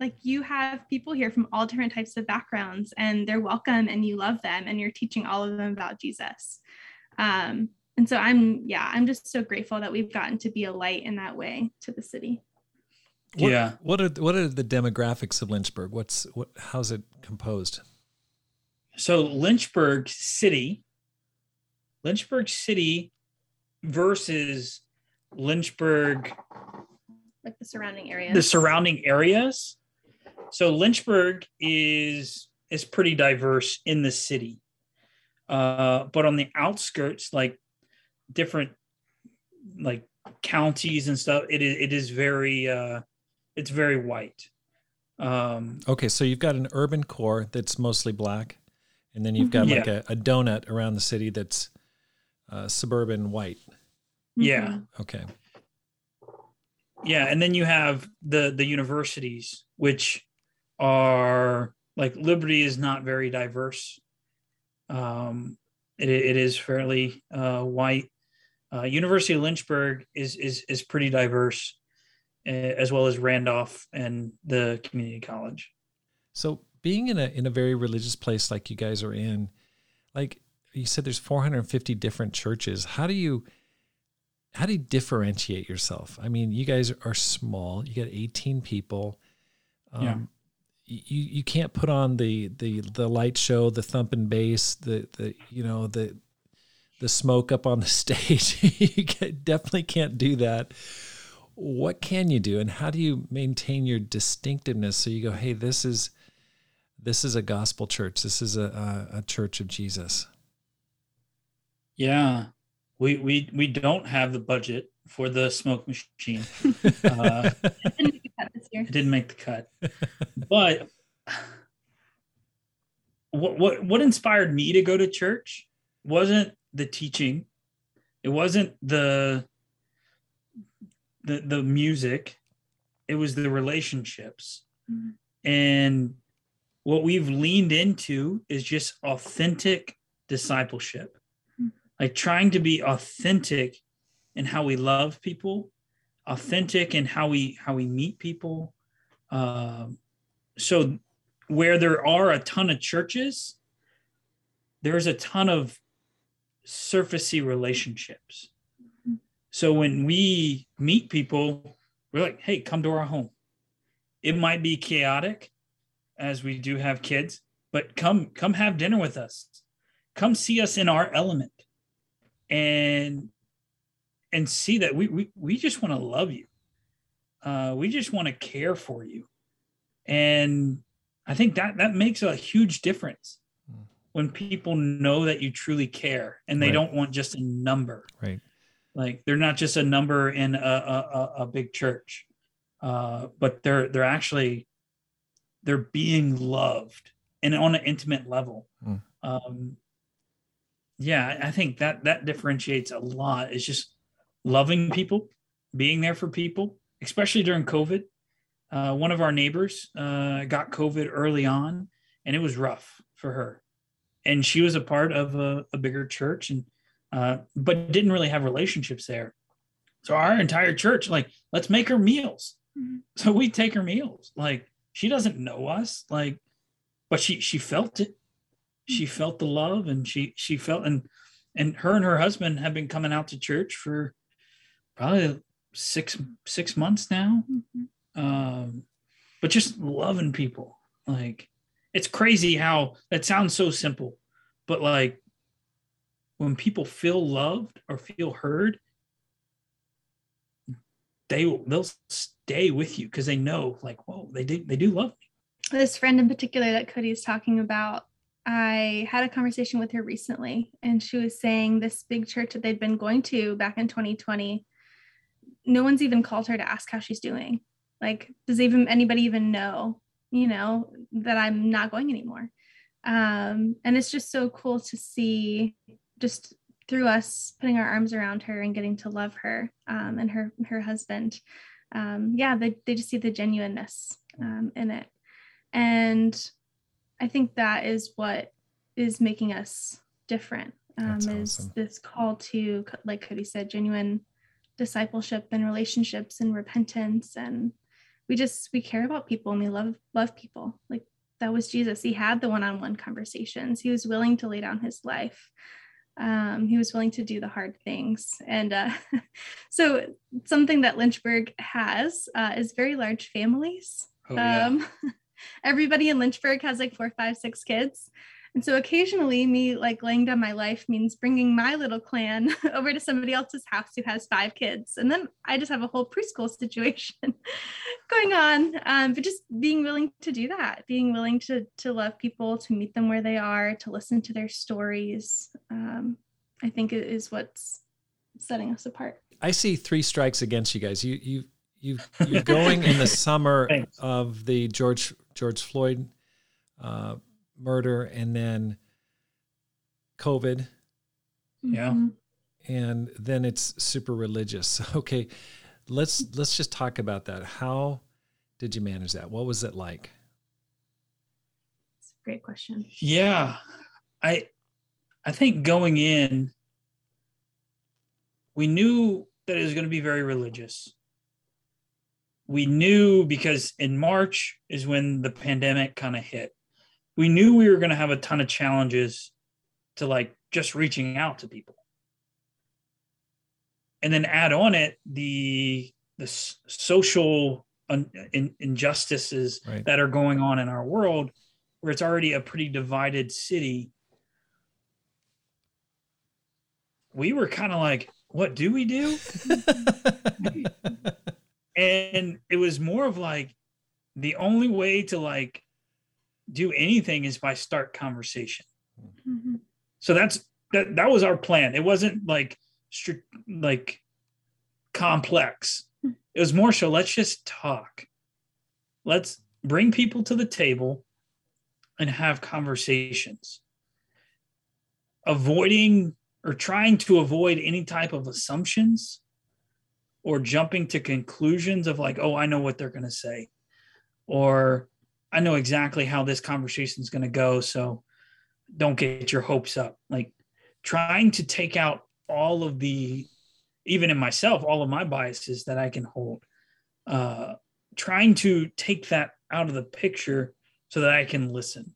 Like you have people here from all different types of backgrounds and they're welcome and you love them and you're teaching all of them about Jesus. Um, and so I'm, yeah, I'm just so grateful that we've gotten to be a light in that way to the city. What, yeah. What are what are the demographics of Lynchburg? What's what? How's it composed? So Lynchburg City, Lynchburg City versus Lynchburg, like the surrounding areas. The surrounding areas. So Lynchburg is is pretty diverse in the city, uh, but on the outskirts, like different like counties and stuff, it is it is very uh, it's very white. Um, okay, so you've got an urban core that's mostly black and then you've got mm-hmm. like a, a, donut around the city that's uh, suburban white. Yeah. Mm-hmm. Okay. Yeah, and then you have the the universities, which are like Liberty is not very diverse. Um, it, it is fairly uh, white. Uh, University of Lynchburg is is is pretty diverse, uh, as well as Randolph and the community college. So being in a in a very religious place like you guys are in, like you said, there's 450 different churches. How do you how do you differentiate yourself? I mean, you guys are small. You got 18 people. Um, yeah. You you can't put on the the the light show, the thumping bass, the the you know the the smoke up on the *laughs* stage. you definitely can't do that. What can you do, and how do you maintain your distinctiveness so you go, hey, this is this is a gospel church. This is a, a, a church of Jesus. Yeah, we we we don't have the budget for the smoke machine. *laughs* Uh, it didn't make the cut, but what what what inspired me to go to church wasn't the teaching, it wasn't the the the music, it was the relationships, mm-hmm. and what we've leaned into is just authentic discipleship. Like trying to be authentic in how we love people authentic and how we how we meet people um, so where there are a ton of churches there's a ton of surfacey relationships so when we meet people we're like hey come to our home it might be chaotic as we do have kids, but come come have dinner with us. Come see us in our element. And and see that we we, we just want to love you. Uh, we just want to care for you. And I think that that makes a huge difference hmm. when people know that you truly care and they right. don't want just a number. Right. Like they're not just a number in a, a, a big church, uh, but they're they're actually they're being loved and on an intimate level. Mm. Um, yeah, I think that that differentiates a lot. Is just loving people, being there for people, especially during COVID. Uh, one of our neighbors uh, got COVID early on, and it was rough for her. And she was a part of a, a bigger church, and uh, but didn't really have relationships there. So our entire church, like, let's make her meals. Mm-hmm. *laughs* So we take her meals. Like she doesn't know us, like, but she she felt it. She mm-hmm. felt the love and she she felt and and her and her husband have been coming out to church for probably six six months now. Mm-hmm. Um, but just loving people. Like it's crazy how that sounds so simple, but like when people feel loved or feel heard, they they'll stay with you because they know like whoa they do they do love me this friend in particular that cody's talking about i had a conversation with her recently and she was saying this big church that they'd been going to back in 2020 no one's even called her to ask how she's doing. Like does even anybody even know you know that i'm not going anymore? Um and it's just so cool to see just through us putting our arms around her and getting to love her um, and her her husband. Um, yeah they, they just see the genuineness um, in it. And i think that is what is making us different um, is awesome. this call to like cody said genuine discipleship and relationships and repentance and we just we care about people and we love love people like that was jesus he had the one-on-one conversations he was willing to lay down his life um, he was willing to do the hard things. And uh, *laughs* so, something that Lynchburg has uh, is very large families. Oh, yeah. um, *laughs* everybody in Lynchburg has like four, five, six kids. And so occasionally, me like laying down my life means bringing my little clan *laughs* over to somebody else's house who has five kids. And then I just have a whole preschool *laughs* situation going on. Um, but just being willing to do that, being willing to, to love people, to meet them where they are, to listen to their stories, um, I think is what's setting us apart. I see three strikes against you guys. You, you, you, *laughs* you're going in the summer of the George George Floyd uh, murder and then COVID. Yeah. And then it's super religious. *laughs* Okay, let's let's just talk about that. How did you manage that? What was it like? It's a great question. Yeah. I I think going in we knew that it was going to be very religious. We knew because in March is when the pandemic kind of hit we knew we were going to have a ton of challenges to like just reaching out to people. And then add on it the the social un, in, injustices right. that are going on in our world where it's already a pretty divided city. We were kind of like what do we do? *laughs* And it was more of like the only way to like do anything is by start conversation. Mm-hmm. So that's that that was our plan. It wasn't like strict like complex. Hmm. It was more so let's just talk. Let's bring people to the table and have conversations. Avoiding or trying to avoid any type of assumptions or jumping to conclusions of like, oh, I know what they're going to say. Or I know exactly how this conversation is going to go. So don't get your hopes up. Like trying to take out all of the, even in myself, all of my biases that I can hold. Uh, trying to take that out of the picture so that I can listen.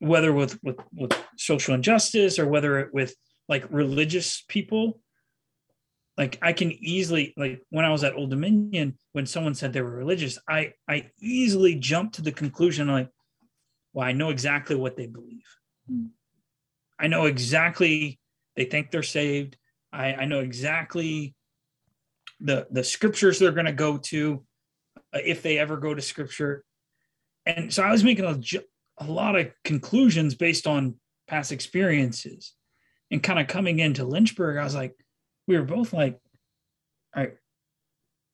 Whether with with with social injustice or whether it with like religious people, like I can easily like when I was at Old Dominion, when someone said they were religious, I I easily jumped to the conclusion like, well, I know exactly what they believe. Mm. I know exactly they think they're saved. I, I know exactly the the scriptures they're going to go to uh, if they ever go to scripture. And so I was making a, a lot of conclusions based on past experiences and kind of coming into Lynchburg, I was like, we were both like, all right,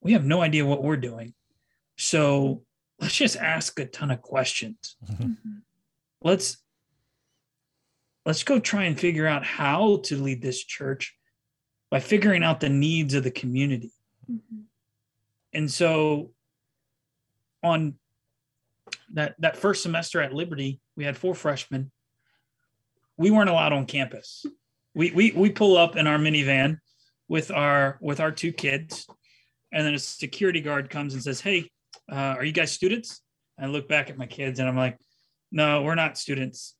we have no idea what we're doing. So let's just ask a ton of questions. Mm-hmm. *laughs* Let's let's go try and figure out how to lead this church by figuring out the needs of the community. Mm-hmm. And so on that that first semester at Liberty, we had four freshmen. We weren't allowed on campus. We we we pull up in our minivan with our with our two kids, and then a security guard comes and says, "Hey, uh, are you guys students?" I look back at my kids and I'm like, "No, we're not students."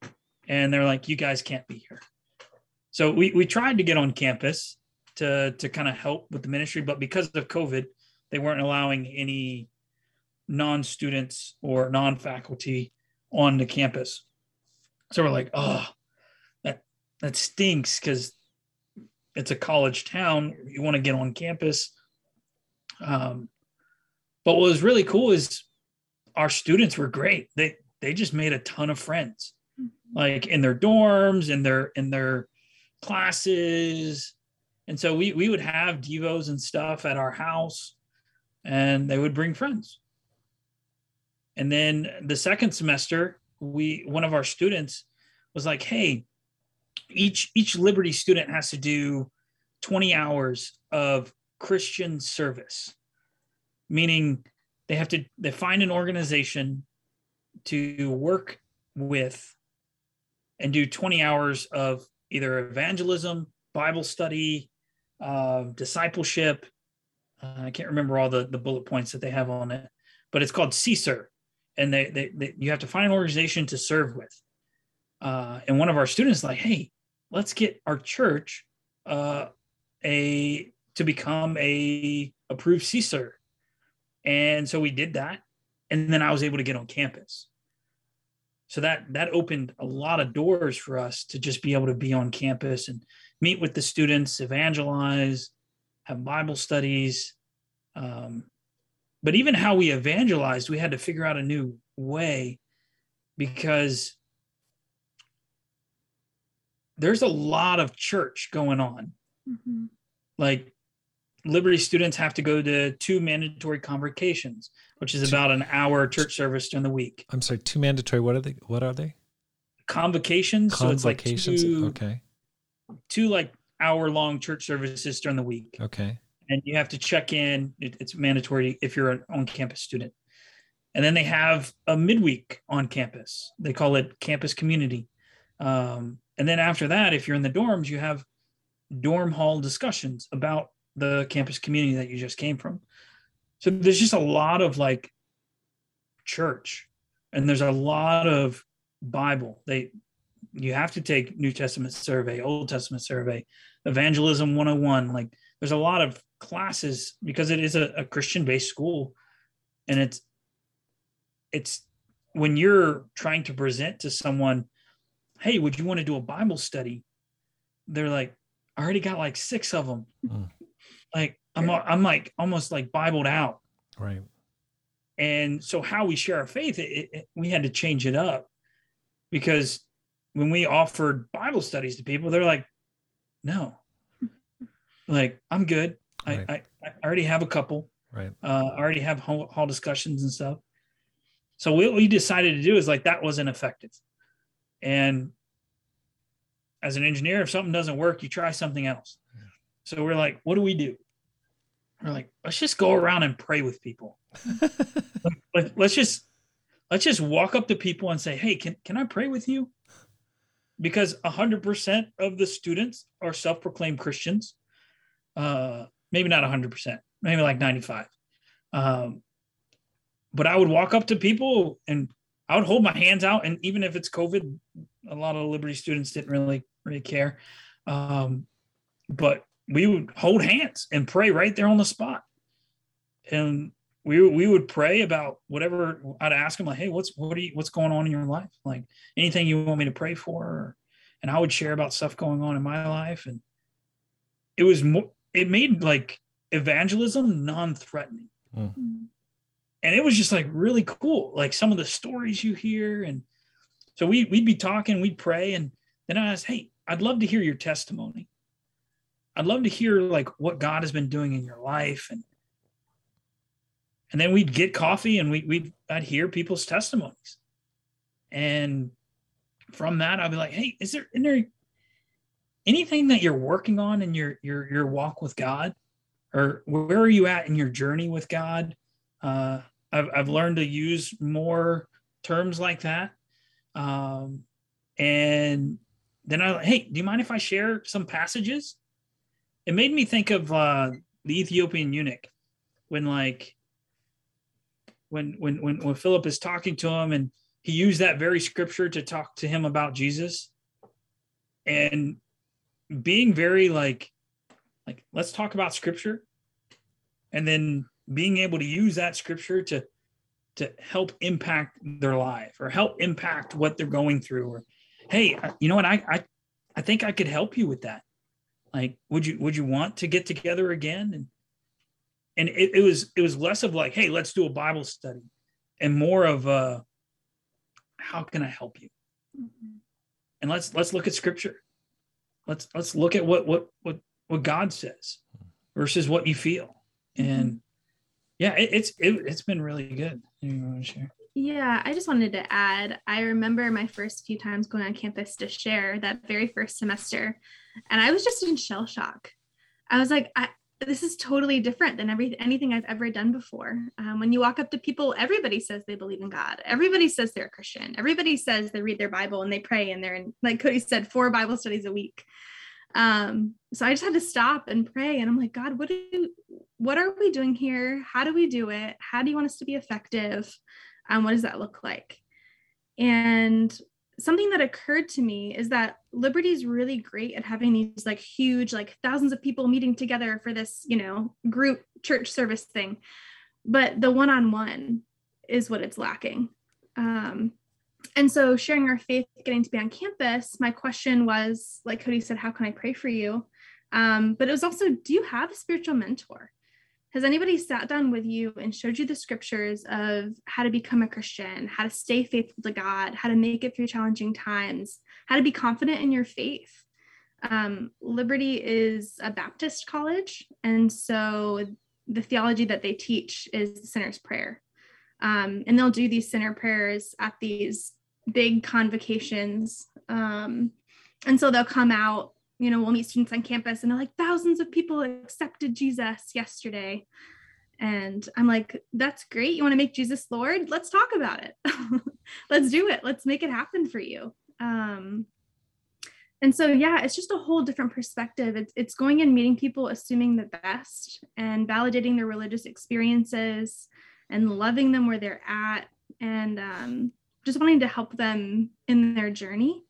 And they're like, "You guys can't be here." So we we tried to get on campus to to kind of help with the ministry, but because of COVID, they weren't allowing any non-students or non-faculty on the campus. So we're like, oh, that that stinks because it's a college town. You want to get on campus. Um, but what was really cool is our students were great. They they just made a ton of friends, like in their dorms, in their in their classes, and so we we would have devos and stuff at our house, and they would bring friends. And then the second semester, we one of our students was like, "Hey, each each Liberty student has to do 20 hours of Christian service, meaning they have to they find an organization to work with and do 20 hours of either evangelism, Bible study, uh, discipleship. Uh, I can't remember all the, the bullet points that they have on it, but it's called CSER. And they, they, they you have to find an organization to serve with. Uh, and one of our students like, hey, let's get our church uh, a to become a approved CSER. And so we did that. And then I was able to get on campus. So that that opened a lot of doors for us to just be able to be on campus and meet with the students, evangelize, have Bible studies. Um, but even how we evangelized, we had to figure out a new way because there's a lot of church going on. Mm-hmm. Like Liberty students have to go to two mandatory convocations, which is about an hour church service during the week. I'm sorry, two mandatory. What are they? What are they? Convocations. Convocations. So it's like two, okay. Two like hour long church services during the week. Okay. And you have to check in. It, it's mandatory if you're an on campus student. And then they have a midweek on campus. They call it campus community. Um, and then after that, if you're in the dorms, you have dorm hall discussions about the campus community that you just came from. So there's just a lot of like church and there's a lot of Bible. They you have to take New Testament survey, Old Testament survey, evangelism 101. Like there's a lot of classes because it is a, a Christian based school. And it's it's when you're trying to present to someone, hey, would you want to do a Bible study? They're like, I already got like six of them. Mm like I'm I'm like almost like Bibled out. Right. And so how we share our faith, it, it, we had to change it up because when we offered Bible studies to people, they're like, no, like I'm good. Right. I, I, I already have a couple. Right. Uh, I already have hall, hall discussions and stuff. So what we decided to do is like that wasn't effective. And as an engineer, if something doesn't work, you try something else. So we're like, what do we do? We're like, let's just go around and pray with people. *laughs* Let, us just let's just walk up to people and say, hey, can can I pray with you? Because hundred percent of the students are self-proclaimed Christians. Uh, maybe not hundred percent, maybe like ninety-five. Um, but I would walk up to people and I would hold my hands out, and even if it's COVID, a lot of Liberty students didn't really really care. Um, but we would hold hands and pray right there on the spot. And we we would pray about whatever I'd ask him like, hey, what's what are you, what's going on in your life? Like anything you want me to pray for, and I would share about stuff going on in my life, and it was more. It made like evangelism non-threatening, mm. And it was just like really cool. Like some of the stories you hear, and so we we'd be talking, we'd pray, and then I asked, hey, I'd love to hear your testimony. I'd love to hear like what God has been doing in your life and and then we'd get coffee and we we'd I'd hear people's testimonies. And from that I'd be like, hey, is there, is there anything that you're working on in your your your walk with God? Or where are you at in your journey with God? Uh, I've I've learned to use more terms like that. Um, and then I hey, do you mind if I share some passages? it made me think of uh, the Ethiopian eunuch when like when when when when Philip is talking to him and he used that very scripture to talk to him about Jesus and being very like like let's talk about scripture and then being able to use that scripture to to help impact their life or help impact what they're going through or hey you know what? I i, I think i could help you with that. Like would you would you want to get together again? And and it, it was it was less of like hey let's do a bible study and more of uh how can i help you? Mm-hmm. and let's let's look at scripture. Let's let's look at what what what what god says versus what you feel. And yeah it, it's it, it's been really good yeah, I just wanted to add. I remember my first few times going on campus to share that very first semester, and I was just in shell shock. I was like, I, this is totally different than every anything I've ever done before. Um, when you walk up to people, everybody says they believe in God. Everybody says they're a Christian. Everybody says they read their Bible and they pray and they're in, like Cody said, four Bible studies a week. Um, so I just had to stop and pray, and I'm like, God, what do, what are we doing here? How do we do it? How do you want us to be effective? um, what does that look like and something that occurred to me is that liberty is really great at having these like huge like thousands of people meeting together for this you know group church service thing but the one-on-one is what it's lacking um, and so sharing our faith getting to be on campus my question was like cody said how can i pray for you um, but it was also do you have a spiritual mentor has anybody sat down with you and showed you the scriptures of how to become a Christian, how to stay faithful to God, how to make it through challenging times, how to be confident in your faith? Um, Liberty is a Baptist college, and so the theology that they teach is the sinner's prayer. Um, and they'll do these sinner prayers at these big convocations. Um, and so they'll come out you know, we'll meet students on campus and they're like, thousands of people accepted Jesus yesterday. And I'm like, that's great. You want to make Jesus Lord? Let's talk about it. *laughs* Let's do it. Let's make it happen for you. Um, and so, yeah, it's just a whole different perspective. It's, it's going and meeting people, assuming the best and validating their religious experiences and loving them where they're at and um, just wanting to help them in their journey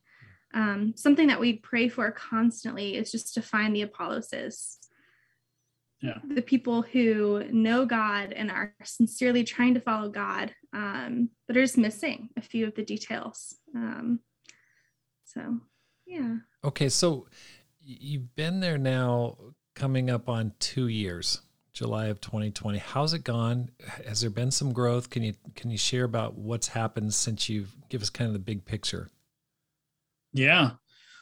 um, something that we pray for constantly is just to find the Apolloses. Yeah. The people who know God and are sincerely trying to follow God, um, but are just missing a few of the details. Um, so, yeah. Okay, so you've been there now coming up on two years july of 2020 how's it gone has there been some growth can you can you share about what's happened since you've give us kind of the big picture yeah.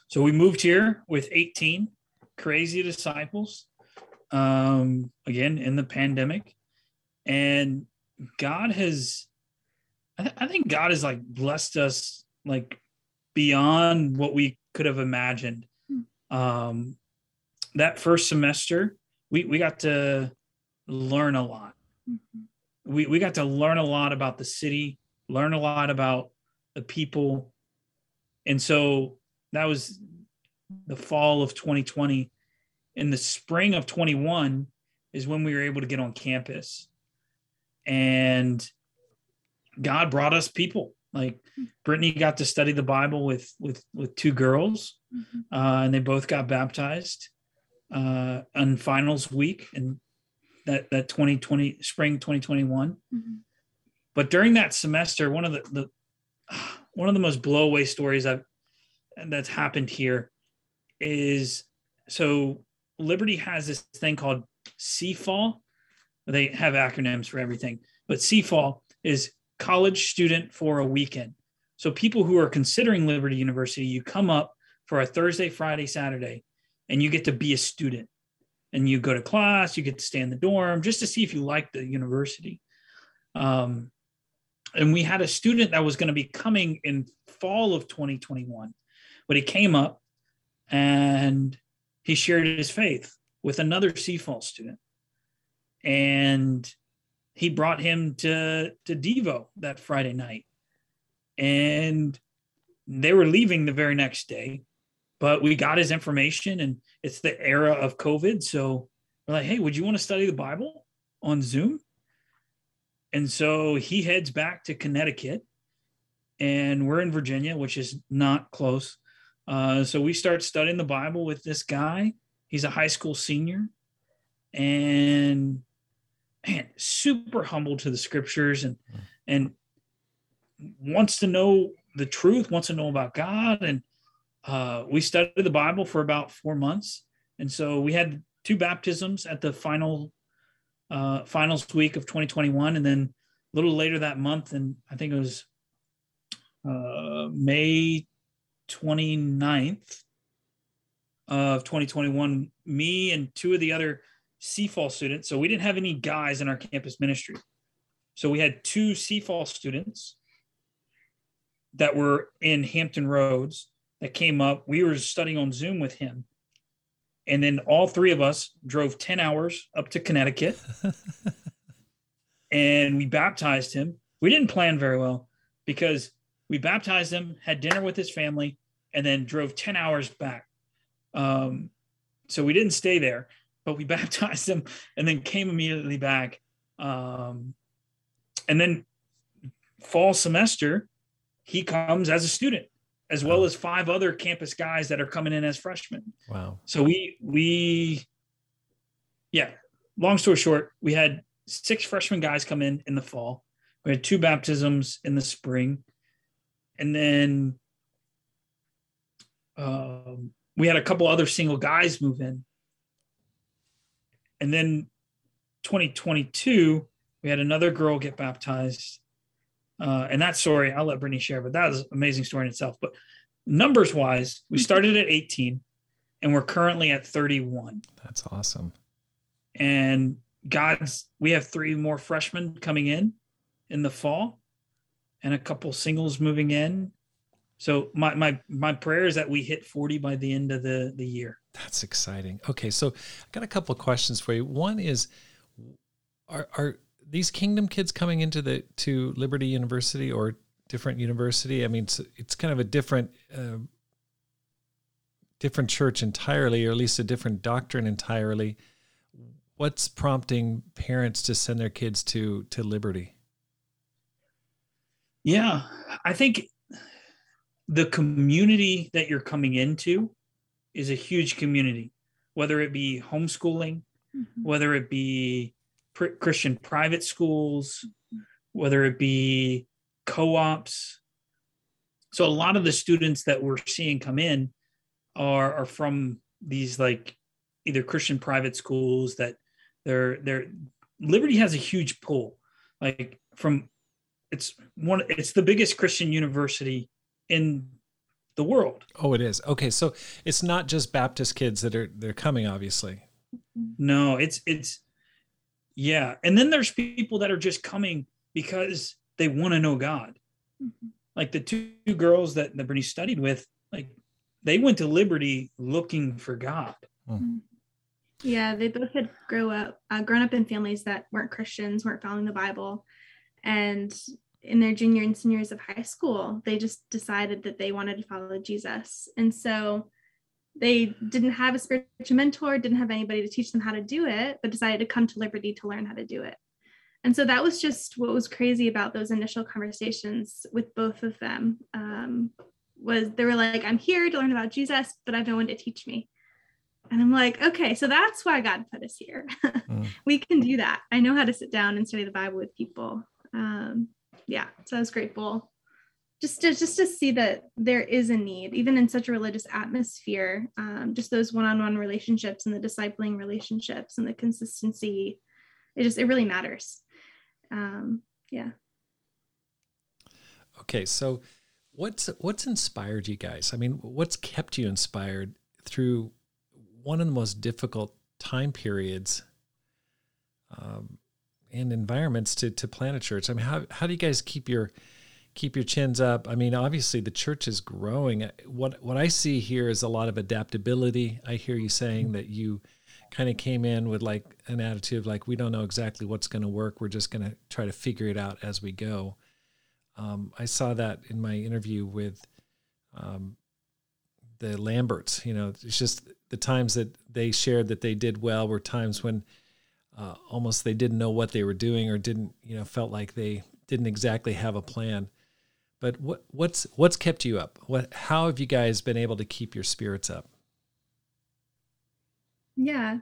So we moved here with 18 crazy disciples. Um, again, in the pandemic. And God has, I, th- I think God has like blessed us like beyond what we could have imagined. Hmm. Um, that first semester, we, we got to learn a lot. Mm-hmm. We, we got to learn a lot about the city, learn a lot about the people, and so that was the fall of 2020. In the spring of 21 is when we were able to get on campus. And God brought us people. Like Brittany got to study the Bible with with with two girls, mm-hmm. uh, and they both got baptized uh, on finals week and that that 2020 spring 2021. Mm-hmm. But during that semester, one of the, the *sighs* one of the most blowaway stories I've that's happened here is so Liberty has this thing called CFAW. They have acronyms for everything, but CFAW is college student for a weekend. So people who are considering Liberty University, you come up for a Thursday, Friday, Saturday, and you get to be a student. And you go to class, you get to stay in the dorm just to see if you like the university. Um, and we had a student that was going to be coming in fall of 2021 but he came up and he shared his faith with another CFAW student. And he brought him to to devo that friday night. And they were leaving the very next day but we got his information and it's the era of COVID. So we're like, hey, would you want to study the Bible on Zoom? And so he heads back to Connecticut and we're in Virginia, which is not close. Uh, so we start studying the Bible with this guy. He's a high school senior and man, super humble to the scriptures and and wants to know the truth, wants to know about God. And uh, we studied the Bible for about four months. And so we had two baptisms at the final uh, finals week of 2021. And then a little later that month, and I think it was uh, May 29th of 2021, me and two of the other CFAW students. So we didn't have any guys in our campus ministry. So we had two CFAW students that were in Hampton Roads that came up. We were studying on Zoom with him. And then all three of us drove 10 hours up to Connecticut *laughs* and we baptized him. We didn't plan very well because we baptized him, had dinner with his family, and then drove 10 hours back. Um, so we didn't stay there, but we *laughs* baptized him and then came immediately back. Um, and then fall semester, he comes as a student as well as five other campus guys that are coming in as freshmen. Wow. So we we yeah, long story short, we had six freshman guys come in in the fall. We had two baptisms in the spring. And then um, we had a couple other single guys move in. And then 2022, we had another girl get baptized uh, and that story, I'll let Brittany share, but that is an amazing story in itself. But numbers wise, we started at 18 and we're currently at 31. That's awesome. And God's, we have three more freshmen coming in in the fall and a couple singles moving in. So my my my prayer is that we hit 40 by the end of the the year. That's exciting. Okay, so I got a couple of questions for you. One is are are these kingdom kids coming into the to Liberty University or different university? I mean, it's, it's kind of a different uh, different church entirely, or at least a different doctrine entirely. What's prompting parents to send their kids to to Liberty? Yeah, I think the community that you're coming into is a huge community, whether it be homeschooling, mm-hmm. whether it be pr- Christian private schools, whether it be co-ops. So a lot of the students that we're seeing come in are are from these like either Christian private schools that they're they're Liberty has a huge pull. Like from it's one it's the biggest Christian university in the world. Oh, it is. Okay, so it's not just Baptist kids that are they're coming obviously. No, it's it's yeah. And then there's people that are just coming because they want to know God. Mm-hmm. Like the two, two girls that, that Brittany studied with, like they went to Liberty looking for God. Mm-hmm. Yeah, they both had grow up, uh, grown up in families that weren't Christians, weren't following the Bible, and in their junior and senior years of high school, they just decided that they wanted to follow Jesus, and so they didn't have a spiritual mentor, didn't have anybody to teach them how to do it, but decided to come to Liberty to learn how to do it. And so that was just what was crazy about those initial conversations with both of them. Um, was they were like, "I'm here to learn about Jesus, but I have no one to teach me." And I'm like, "Okay, so that's why God put us here. *laughs* mm. We can do that. I know how to sit down and study the Bible with people." Um, yeah, so I was grateful just to just to see that there is a need even in such a religious atmosphere um, just those one-on-one relationships and the discipling relationships and the consistency it just it really matters. Um, yeah. Okay so what's what's inspired you guys? I mean what's kept you inspired through one of the most difficult time periods um, and environments to to plant a church? I mean how, how do you guys keep your keep your chins up. I mean, obviously the church is growing. What what I see here is a lot of adaptability. I hear you saying that you kind of came in with like an attitude of like we don't know exactly what's going to work. We're just going to try to figure it out as we go. Um, I saw that in my interview with um, the Lamberts. You know, it's just the times that they shared that they did well were times when uh, almost they didn't know what they were doing or didn't you know felt like they didn't exactly have a plan. But what what's what's kept you up? What how have you guys been able to keep your spirits up? Yeah.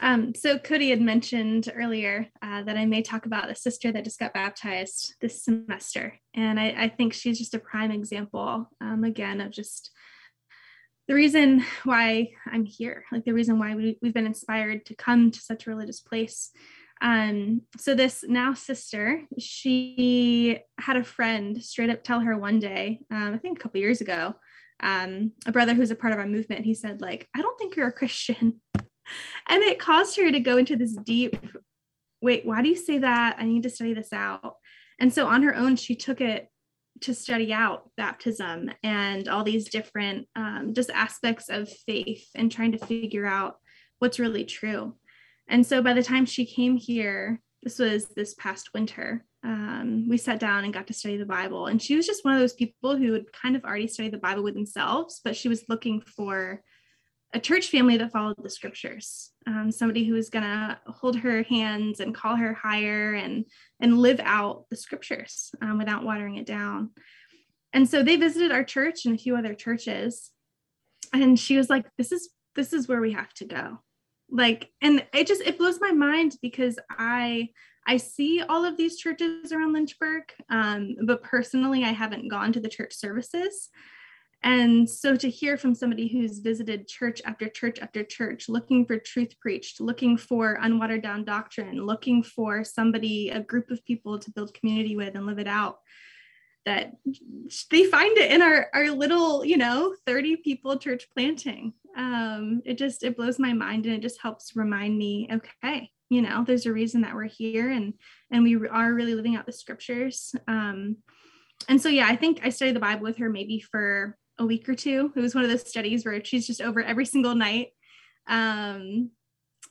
Um, so Cody had mentioned earlier uh, that I may talk about a sister that just got baptized this semester, and I, I think she's just a prime example, um, again, of just the reason why I'm here, like the reason why we, we've been inspired to come to such a religious place. Um, so this now sister, she had a friend straight up tell her one day, um, I think a couple years ago, um, a brother who's a part of our movement, he said, like, I don't think you're a Christian. *laughs* and it caused her to go into this deep, wait, why do you say that? I need to study this out. And so on her own, she took it to study out baptism and all these different um, just aspects of faith and trying to figure out what's really true. And so by the time she came here, this was this past winter, um, we sat down and got to study the Bible. And she was just one of those people who had kind of already studied the Bible with themselves, but she was looking for a church family that followed the scriptures um, somebody who was going to hold her hands and call her higher and and live out the scriptures um, without watering it down. And so they visited our church and a few other churches. And she was like this is this is where we have to go like and it just it blows my mind because i i see all of these churches around lynchburg um, but personally i haven't gone to the church services. And so to hear from somebody who's visited church after church after church, looking for truth preached, looking for unwatered down doctrine, looking for somebody, a group of people to build community with and live it out, that they find it in our, our little, you know, 30 people church planting. Um, it just, it blows my mind and it just helps remind me, okay, you know, there's a reason that we're here and, and we are really living out the scriptures. Um, and so, yeah, I think I studied the Bible with her maybe for a week or two. It was one of those studies where she's just over every single night. Um,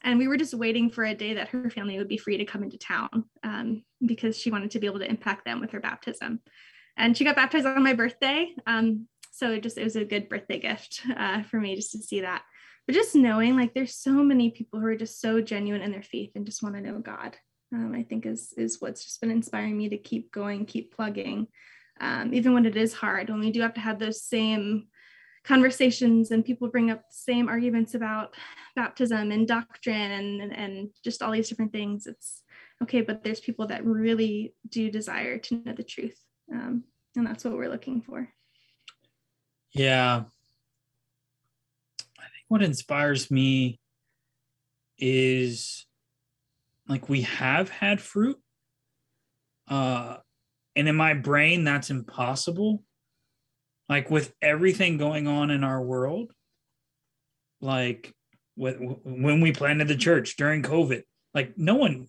and we were just waiting for a day that her family would be free to come into town um, because she wanted to be able to impact them with her baptism. And she got baptized on my birthday. Um, so it just it was a good birthday gift uh, for me just to see that. But just knowing like there's so many people who are just so genuine in their faith and just want to know God, um, I think is is what's just been inspiring me to keep going, keep plugging, um, even when it is hard, when we do have to have those same conversations and people bring up the same arguments about baptism and doctrine and, and just all these different things, it's okay, but there's people that really do desire to know the truth. Um, and that's what we're looking for. Yeah. I think what inspires me is like we have had fruit. Uh, and in my brain, that's impossible. Like with everything going on in our world, like when we planted the church during COVID, like no one,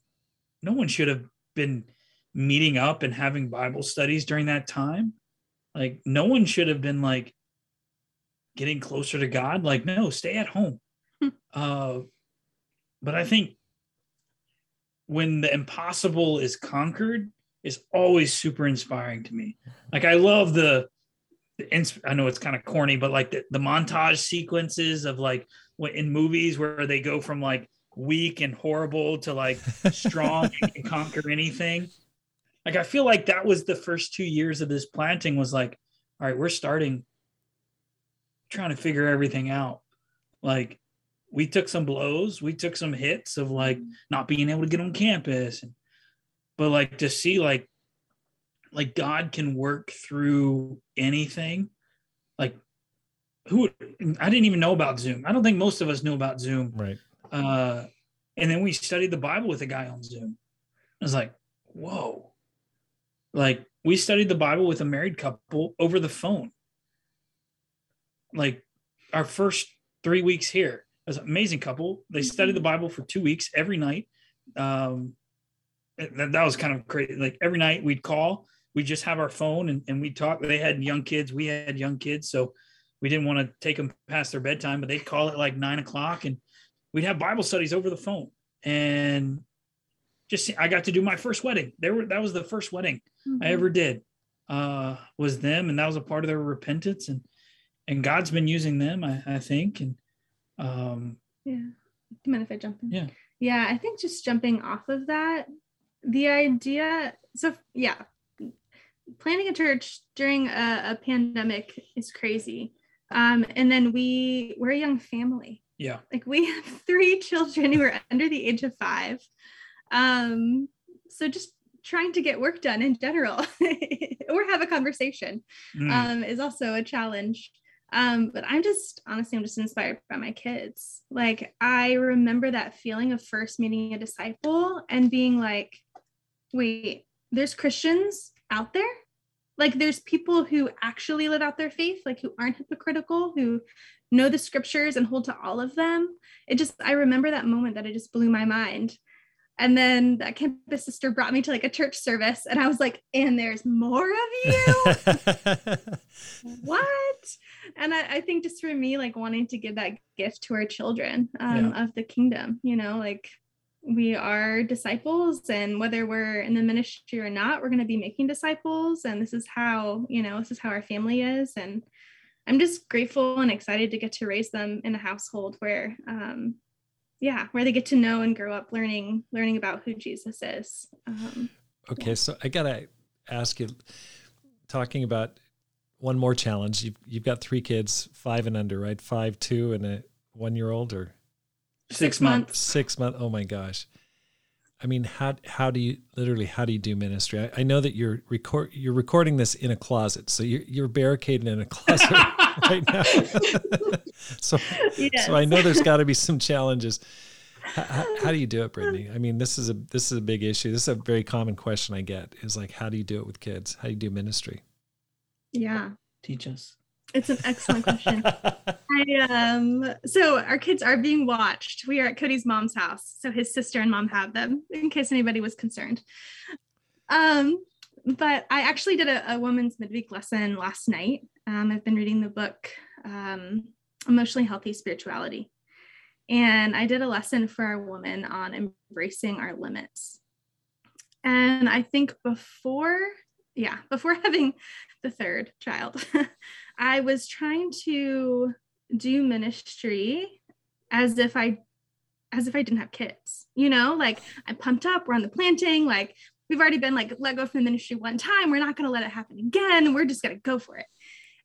no one should have been meeting up and having Bible studies during that time. Like no one should have been like getting closer to God. Like, no, stay at home. Hmm. uh, but I think when the impossible is conquered, is always super inspiring to me. Like I love the, the I know it's kind of corny, but like the, the montage sequences of like in movies where they go from like weak and horrible to like strong and conquer anything. Like I feel like that was the first two years of this planting was like, all right, we're starting trying to figure everything out. Like we took some blows, we took some hits of like not being able to get on campus but like to see like like God can work through anything. Like who I didn't even know about Zoom. I don't think most of us knew about Zoom. Right. Uh and then we studied the Bible with a guy on Zoom. I was like, whoa. Like we studied the Bible with a married couple over the phone. Like our first three weeks here. It was an amazing couple. They studied the Bible for two weeks every night. Um, that, that was kind of crazy. Like every night we'd call, we'd just have our phone and, and we'd talk. They had young kids, we had young kids. So we didn't want to take them past their bedtime, but they'd call it like nine o'clock and we'd have Bible studies over the phone. And just I got to do my first wedding. They were that was the first wedding mm-hmm. I ever did. Uh was them and that was a part of their repentance and and God's been using them, I, I think. And um, yeah, do mind if I jump in? Yeah, yeah. I think just jumping off of that, the idea. So yeah, planning a church during a, a pandemic is crazy. Um, and then we we're a young family. Yeah, like we have *laughs* three children who are under the age of five. Um, so just trying to get work done in general *laughs* or have a conversation mm. um, is also a challenge. Um, but I'm just honestly, I'm just inspired by my kids. Like I remember that feeling of first meeting a disciple and being like, wait, there's Christians out there. Like there's people who actually live out their faith, like who aren't hypocritical, who know the scriptures and hold to all of them. It just, I remember that moment that it just blew my mind. And then that campus sister brought me to like a church service, and I was like, and there's more of you? *laughs* what? And I, I, think just for me, like wanting to give that gift to our children um, yeah. of the kingdom, you know, like we are disciples, and whether we're in the ministry or not, we're going to be making disciples. And this is how, you know, this is how our family is. And I'm just grateful and excited to get to raise them in a household where, um, yeah where they get to know and grow up learning learning about who jesus is. Um, okay yeah. so i gotta ask you talking about one more challenge you've, you've got three kids five and under right? Five two and a one year old or? Six months. six months oh my gosh. I mean, how how do you literally how do you do ministry? I, I, know that you're record you're recording this in a closet, so you're you're barricaded in a *laughs* closet *laughs* right now. *laughs* so yes. so I know there's got to be some challenges. How, *laughs* how, do you do it, Brittany? I mean, this is a this is a big issue. This is a very common question I get is like, how do you do it with kids? How do you do ministry? Yeah, teach us. It's an excellent question. I, um, so our kids are being watched. We are at Cody's mom's house, so his sister and mom have them, in case anybody was concerned. Um, but I actually did a, a woman's midweek lesson last night. Um, I've been reading the book um, Emotionally Healthy Spirituality, and I did a lesson for our woman on embracing our limits. And I think before, yeah, before *laughs* having the third child, *laughs* I was trying to do ministry as if I as if I didn't have kids, you know, like I'm pumped up, we're on the planting, like we've already been like let go from the ministry one time, we're not gonna let it happen again, we're just gonna go for it.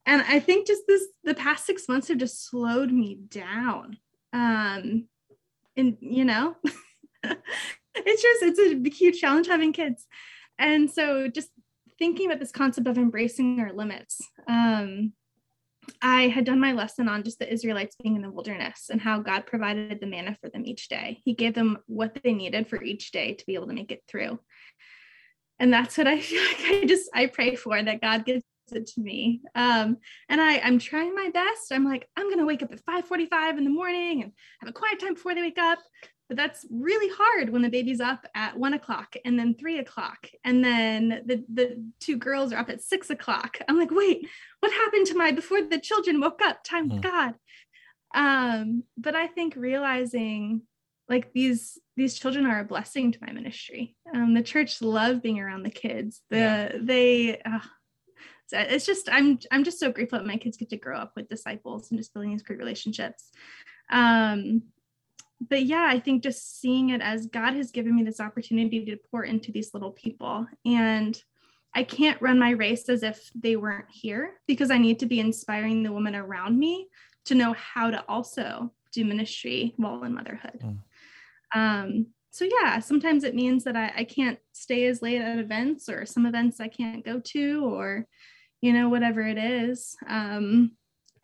And I think just this the past six months have just slowed me down. Um and you know, *laughs* it's just it's a huge challenge having kids. And so just thinking about this concept of embracing our limits. Um, I had done my lesson on just the Israelites being in the wilderness and how God provided the manna for them each day. He gave them what they needed for each day to be able to make it through. And that's what I feel *laughs* like I just I pray for that God gives it to me. Um, and I, I'm trying my best. I'm like, I'm gonna wake up at 5:45 in the morning and have a quiet time before they wake up but that's really hard when the baby's up at one o'clock and then three o'clock and then the, the two girls are up at six o'clock i'm like wait what happened to my before the children woke up time mm. god um but i think realizing like these these children are a blessing to my ministry um the church love being around the kids the yeah. they uh, it's just i'm i'm just so grateful that my kids get to grow up with disciples and just building these great relationships um but yeah, I think just seeing it as God has given me this opportunity to pour into these little people. And I can't run my race as if they weren't here because I need to be inspiring the women around me to know how to also do ministry while in motherhood. Mm. Um, so yeah, sometimes it means that I, I can't stay as late at events or some events I can't go to or, you know, whatever it is. Um,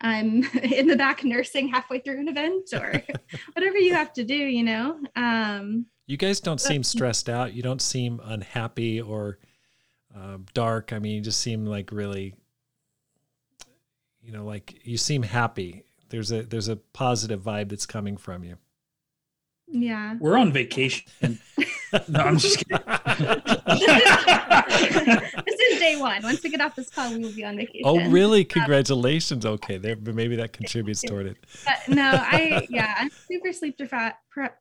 I'm *laughs* in the back nursing halfway through an event or *laughs* whatever you have to do, you know. Um, you guys don't seem stressed out. You don't seem unhappy or uh, dark. I mean, you just seem like really, you know, like you seem happy. There's a there's a positive vibe that's coming from you. Yeah. We're on vacation. *laughs* no, I'm just kidding. *laughs* this is day one. Once we get off this call, we will be on vacation. Oh, really? Congratulations. Okay, there, but maybe that contributes toward it. But no, I yeah, I'm super sleep deprived.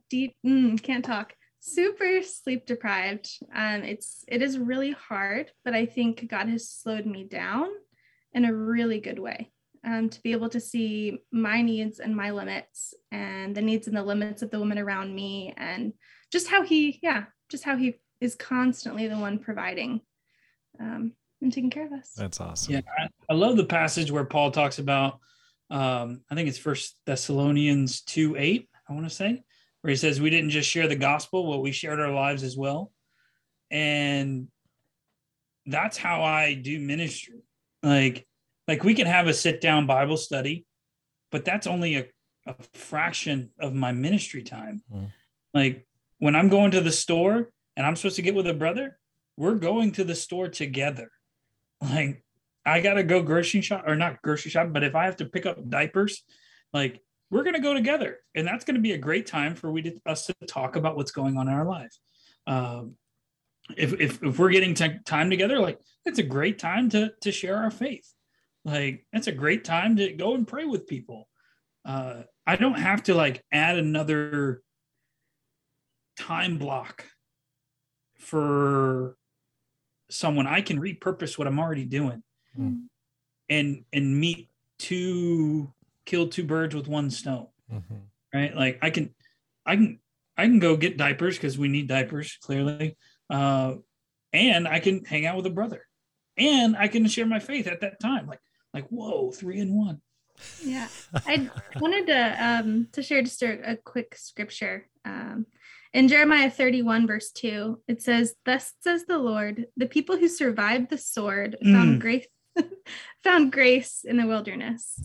Deep, mm, can't talk. Super sleep deprived. Um, it's it is really hard, but I think God has slowed me down in a really good way. Um, to be able to see my needs and my limits and the needs and the limits of the women around me and just how he yeah just how he is constantly the one providing um, and taking care of us. That's awesome. Yeah I, I love the passage where paul talks about um, i think it's first thessalonians 2 8 i want to say where he says we didn't just share the gospel but we shared our lives as well. And that's how i do ministry. Like like we can have a sit down bible study but that's only a, a fraction of my ministry time. Mm. like when i'm going to the store and i'm supposed to get with a brother we're going to the store together. Like i gotta go grocery shop or not grocery shop but if i have to pick up diapers like we're going to go together. And that's going to be a great time for we to, us to talk about what's going on in our life. Um, if, if, if we're getting t- time together like it's a great time to to share our faith like that's a great time to go and pray with people. Uh, i don't have to like add another time block for someone. I can repurpose what i'm already doing mm. and and meet two kill two birds with one stone mm-hmm. right? Like i can i can i can go get diapers because we need diapers clearly. Uh and i can hang out with a brother. And i can share my faith at that time. Like like whoa three in one yeah i wanted to um to share just a, a quick scripture um in Jeremiah 31, verse 2, it says, Thus says the Lord, the people who survived the sword found mm. grace *laughs* found grace in the wilderness.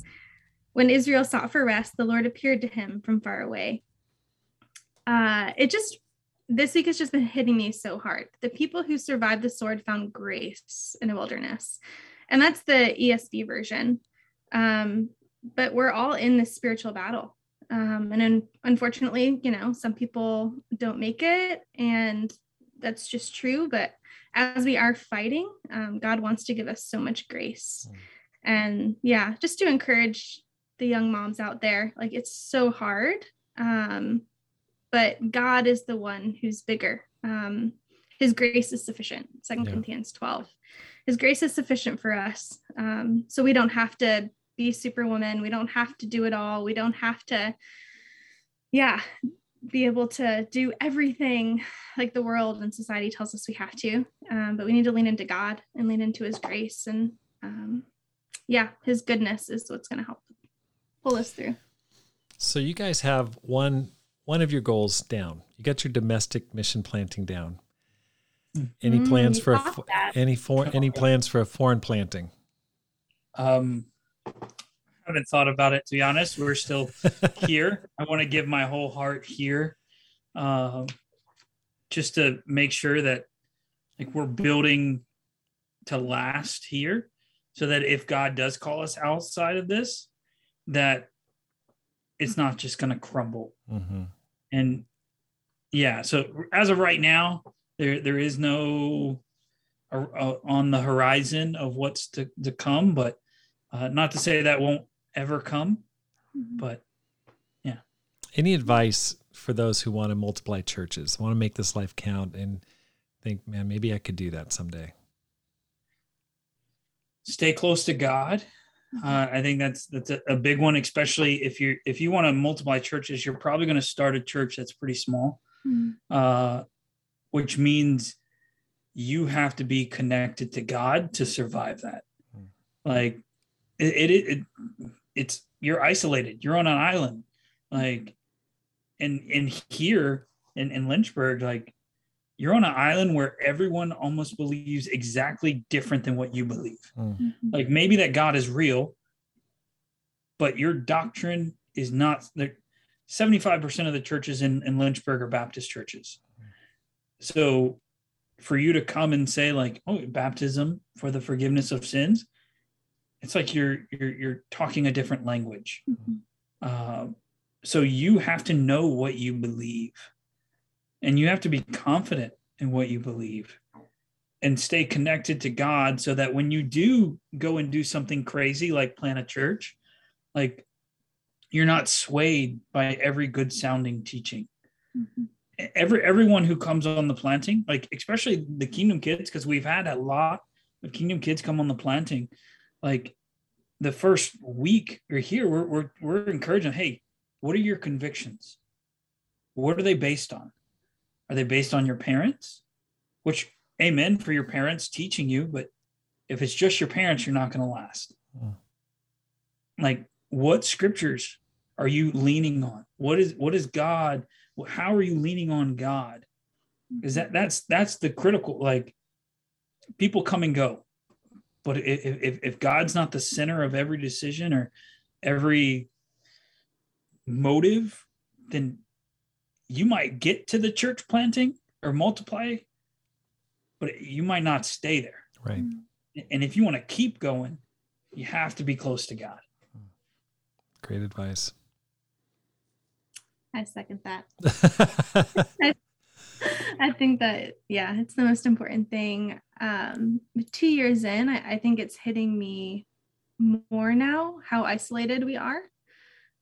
When Israel sought for rest, the Lord appeared to him from far away. Uh, it just this week has just been hitting me so hard. The people who survived the sword found grace in the wilderness, and that's the ESV version. Um, but we're all in this spiritual battle, um, and un- unfortunately, you know, some people don't make it, and that's just true. But as we are fighting, um, God wants to give us so much grace. Mm. And yeah, just to encourage the young moms out there. Like it's so hard. Um, but God is the one who's bigger. Um, his grace is sufficient. Second yeah. Corinthians 12. His grace is sufficient for us. Um, so we don't have to be superwoman. We don't have to do it all. We don't have to, yeah, be able to do everything like the world and society tells us we have to. Um, but we need to lean into God and lean into his grace. And um, yeah, his goodness is what's going to help pull us through. So you guys have one one of your goals down. You got your domestic mission planting down. Any mm, plans for a, any for any plans for a foreign planting? Um, I haven't thought about it to be honest. We're still *laughs* here. I want to give my whole heart here, um, just to make sure that like we're building to last here, so that if God does call us outside of this, that it's not just going to crumble. Mm-hmm. And yeah, so as of right now, there there is no uh, uh, on the horizon of what's to, to come, but uh, not to say that won't ever come, mm-hmm. but yeah. Any advice for those who want to multiply churches, want to make this life count, and think, man, maybe I could do that someday? Stay close to God. Uh, I think that's that's a, a, big one, especially if you if you want to multiply churches, you're probably going to start a church that's pretty small, mm-hmm. uh, which means you have to be connected to God to survive that. Mm-hmm. Like it, it, it, it's you're isolated. You're on an island, like, and and here in in Lynchburg, like you're on an island where everyone almost believes exactly different than what you believe. Mm. Like maybe that God is real, but your doctrine is not. Like 75% of the churches in, in Lynchburg are Baptist churches. So for you to come and say like, oh, baptism for the forgiveness of sins, it's like you're you're you're talking a different language. Mm-hmm. Uh, so you have to know what you believe and you have to be confident in what you believe and stay connected to God so that when you do go and do something crazy like plant a church, like you're not swayed by every good sounding teaching. Mm-hmm. Every everyone who comes on the planting, like especially the kingdom kids, because we've had a lot of kingdom kids come on the planting, like the first week or here, we're, we're, we're encouraging, hey, what are your convictions? What are they based on? Are they based on your parents? Which, amen for your parents teaching you, but if it's just your parents, you're not going to last. Mm. Like, what scriptures are you leaning on? What is what is God? How are you leaning on God? Is that mm-hmm. that's that's the critical. Like, people come and go, but if if, if God's not the center of every decision or every motive, then you might get to the church planting or multiply, but you might not stay there. Right. Mm-hmm. And if you want to keep going, you have to be close to God. Great advice. I second that. *laughs* I, I, think that, yeah, it's the most important thing. Um, two years in, I, I think it's hitting me more now how isolated we are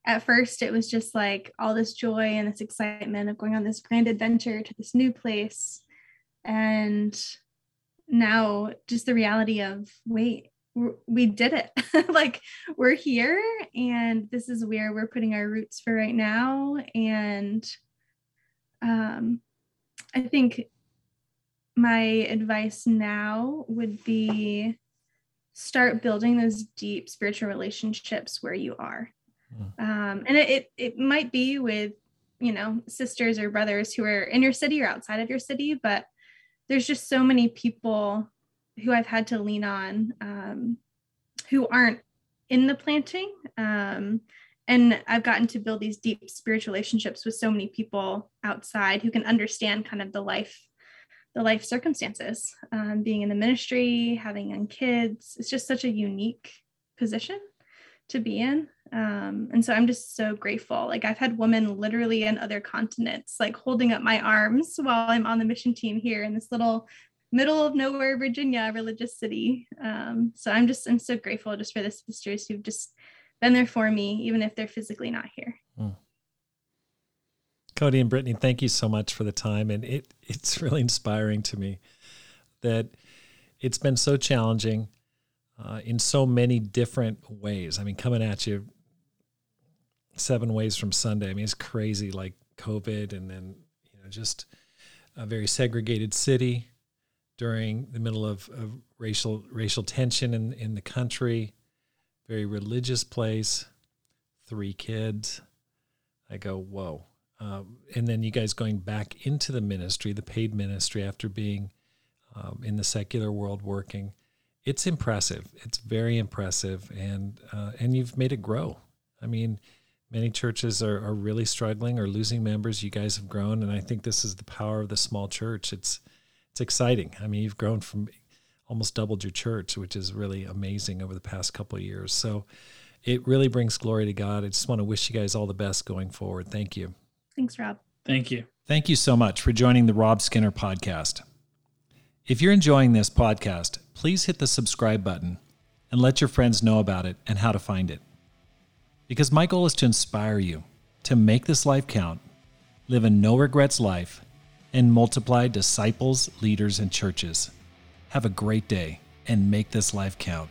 at first it was just like all this joy and this excitement of going on this grand adventure to this new place and now just the reality of wait we did it. *laughs* Like we're here and this is where we're putting our roots for right now. And um i think my advice now would be start building those deep spiritual relationships where you are. Mm. Um, and it, it might be with, you know, sisters or brothers who are in your city or outside of your city, but there's just so many people who I've had to lean on um, who aren't in the planting. Um, and I've gotten to build these deep spiritual relationships with so many people outside who can understand kind of the life the life circumstances um, being in the ministry having young kids it's just such a unique position to be in um, and so i'm just so grateful like i've had women literally in other continents like holding up my arms while i'm on the mission team here in this little middle of nowhere virginia religious city um, so i'm just i'm so grateful just for the sisters who've just been there for me even if they're physically not here mm. cody and brittany thank you so much for the time and it *laughs* it's really inspiring to me that it's been so challenging uh, in so many different ways. I mean, coming at you seven ways from Sunday. I mean, it's crazy, like COVID, and then you know, just a very segregated city during the middle of, of racial racial tension in in the country. Very religious place. Three kids. I go, whoa. Um, and then you guys going back into the ministry, the paid ministry, after being um, in the secular world working it's impressive. It's very impressive, and uh, and you've made it grow. I mean, many churches are, are really struggling or losing members. You guys have grown, and I think this is the power of the small church. It's it's exciting. I mean, you've grown from almost doubled your church, which is really amazing over the past couple of years. So it really brings glory to God. I just want to wish you guys all the best going forward. Thank you. Thanks, Rob. Thank you. Thank you so much for joining the Rob Skinner podcast. If you're enjoying this podcast, please hit the subscribe button and let your friends know about it and how to find it. Because my goal is to inspire you to make this life count, live a no regrets life, and multiply disciples, leaders, and churches. Have a great day and make this life count.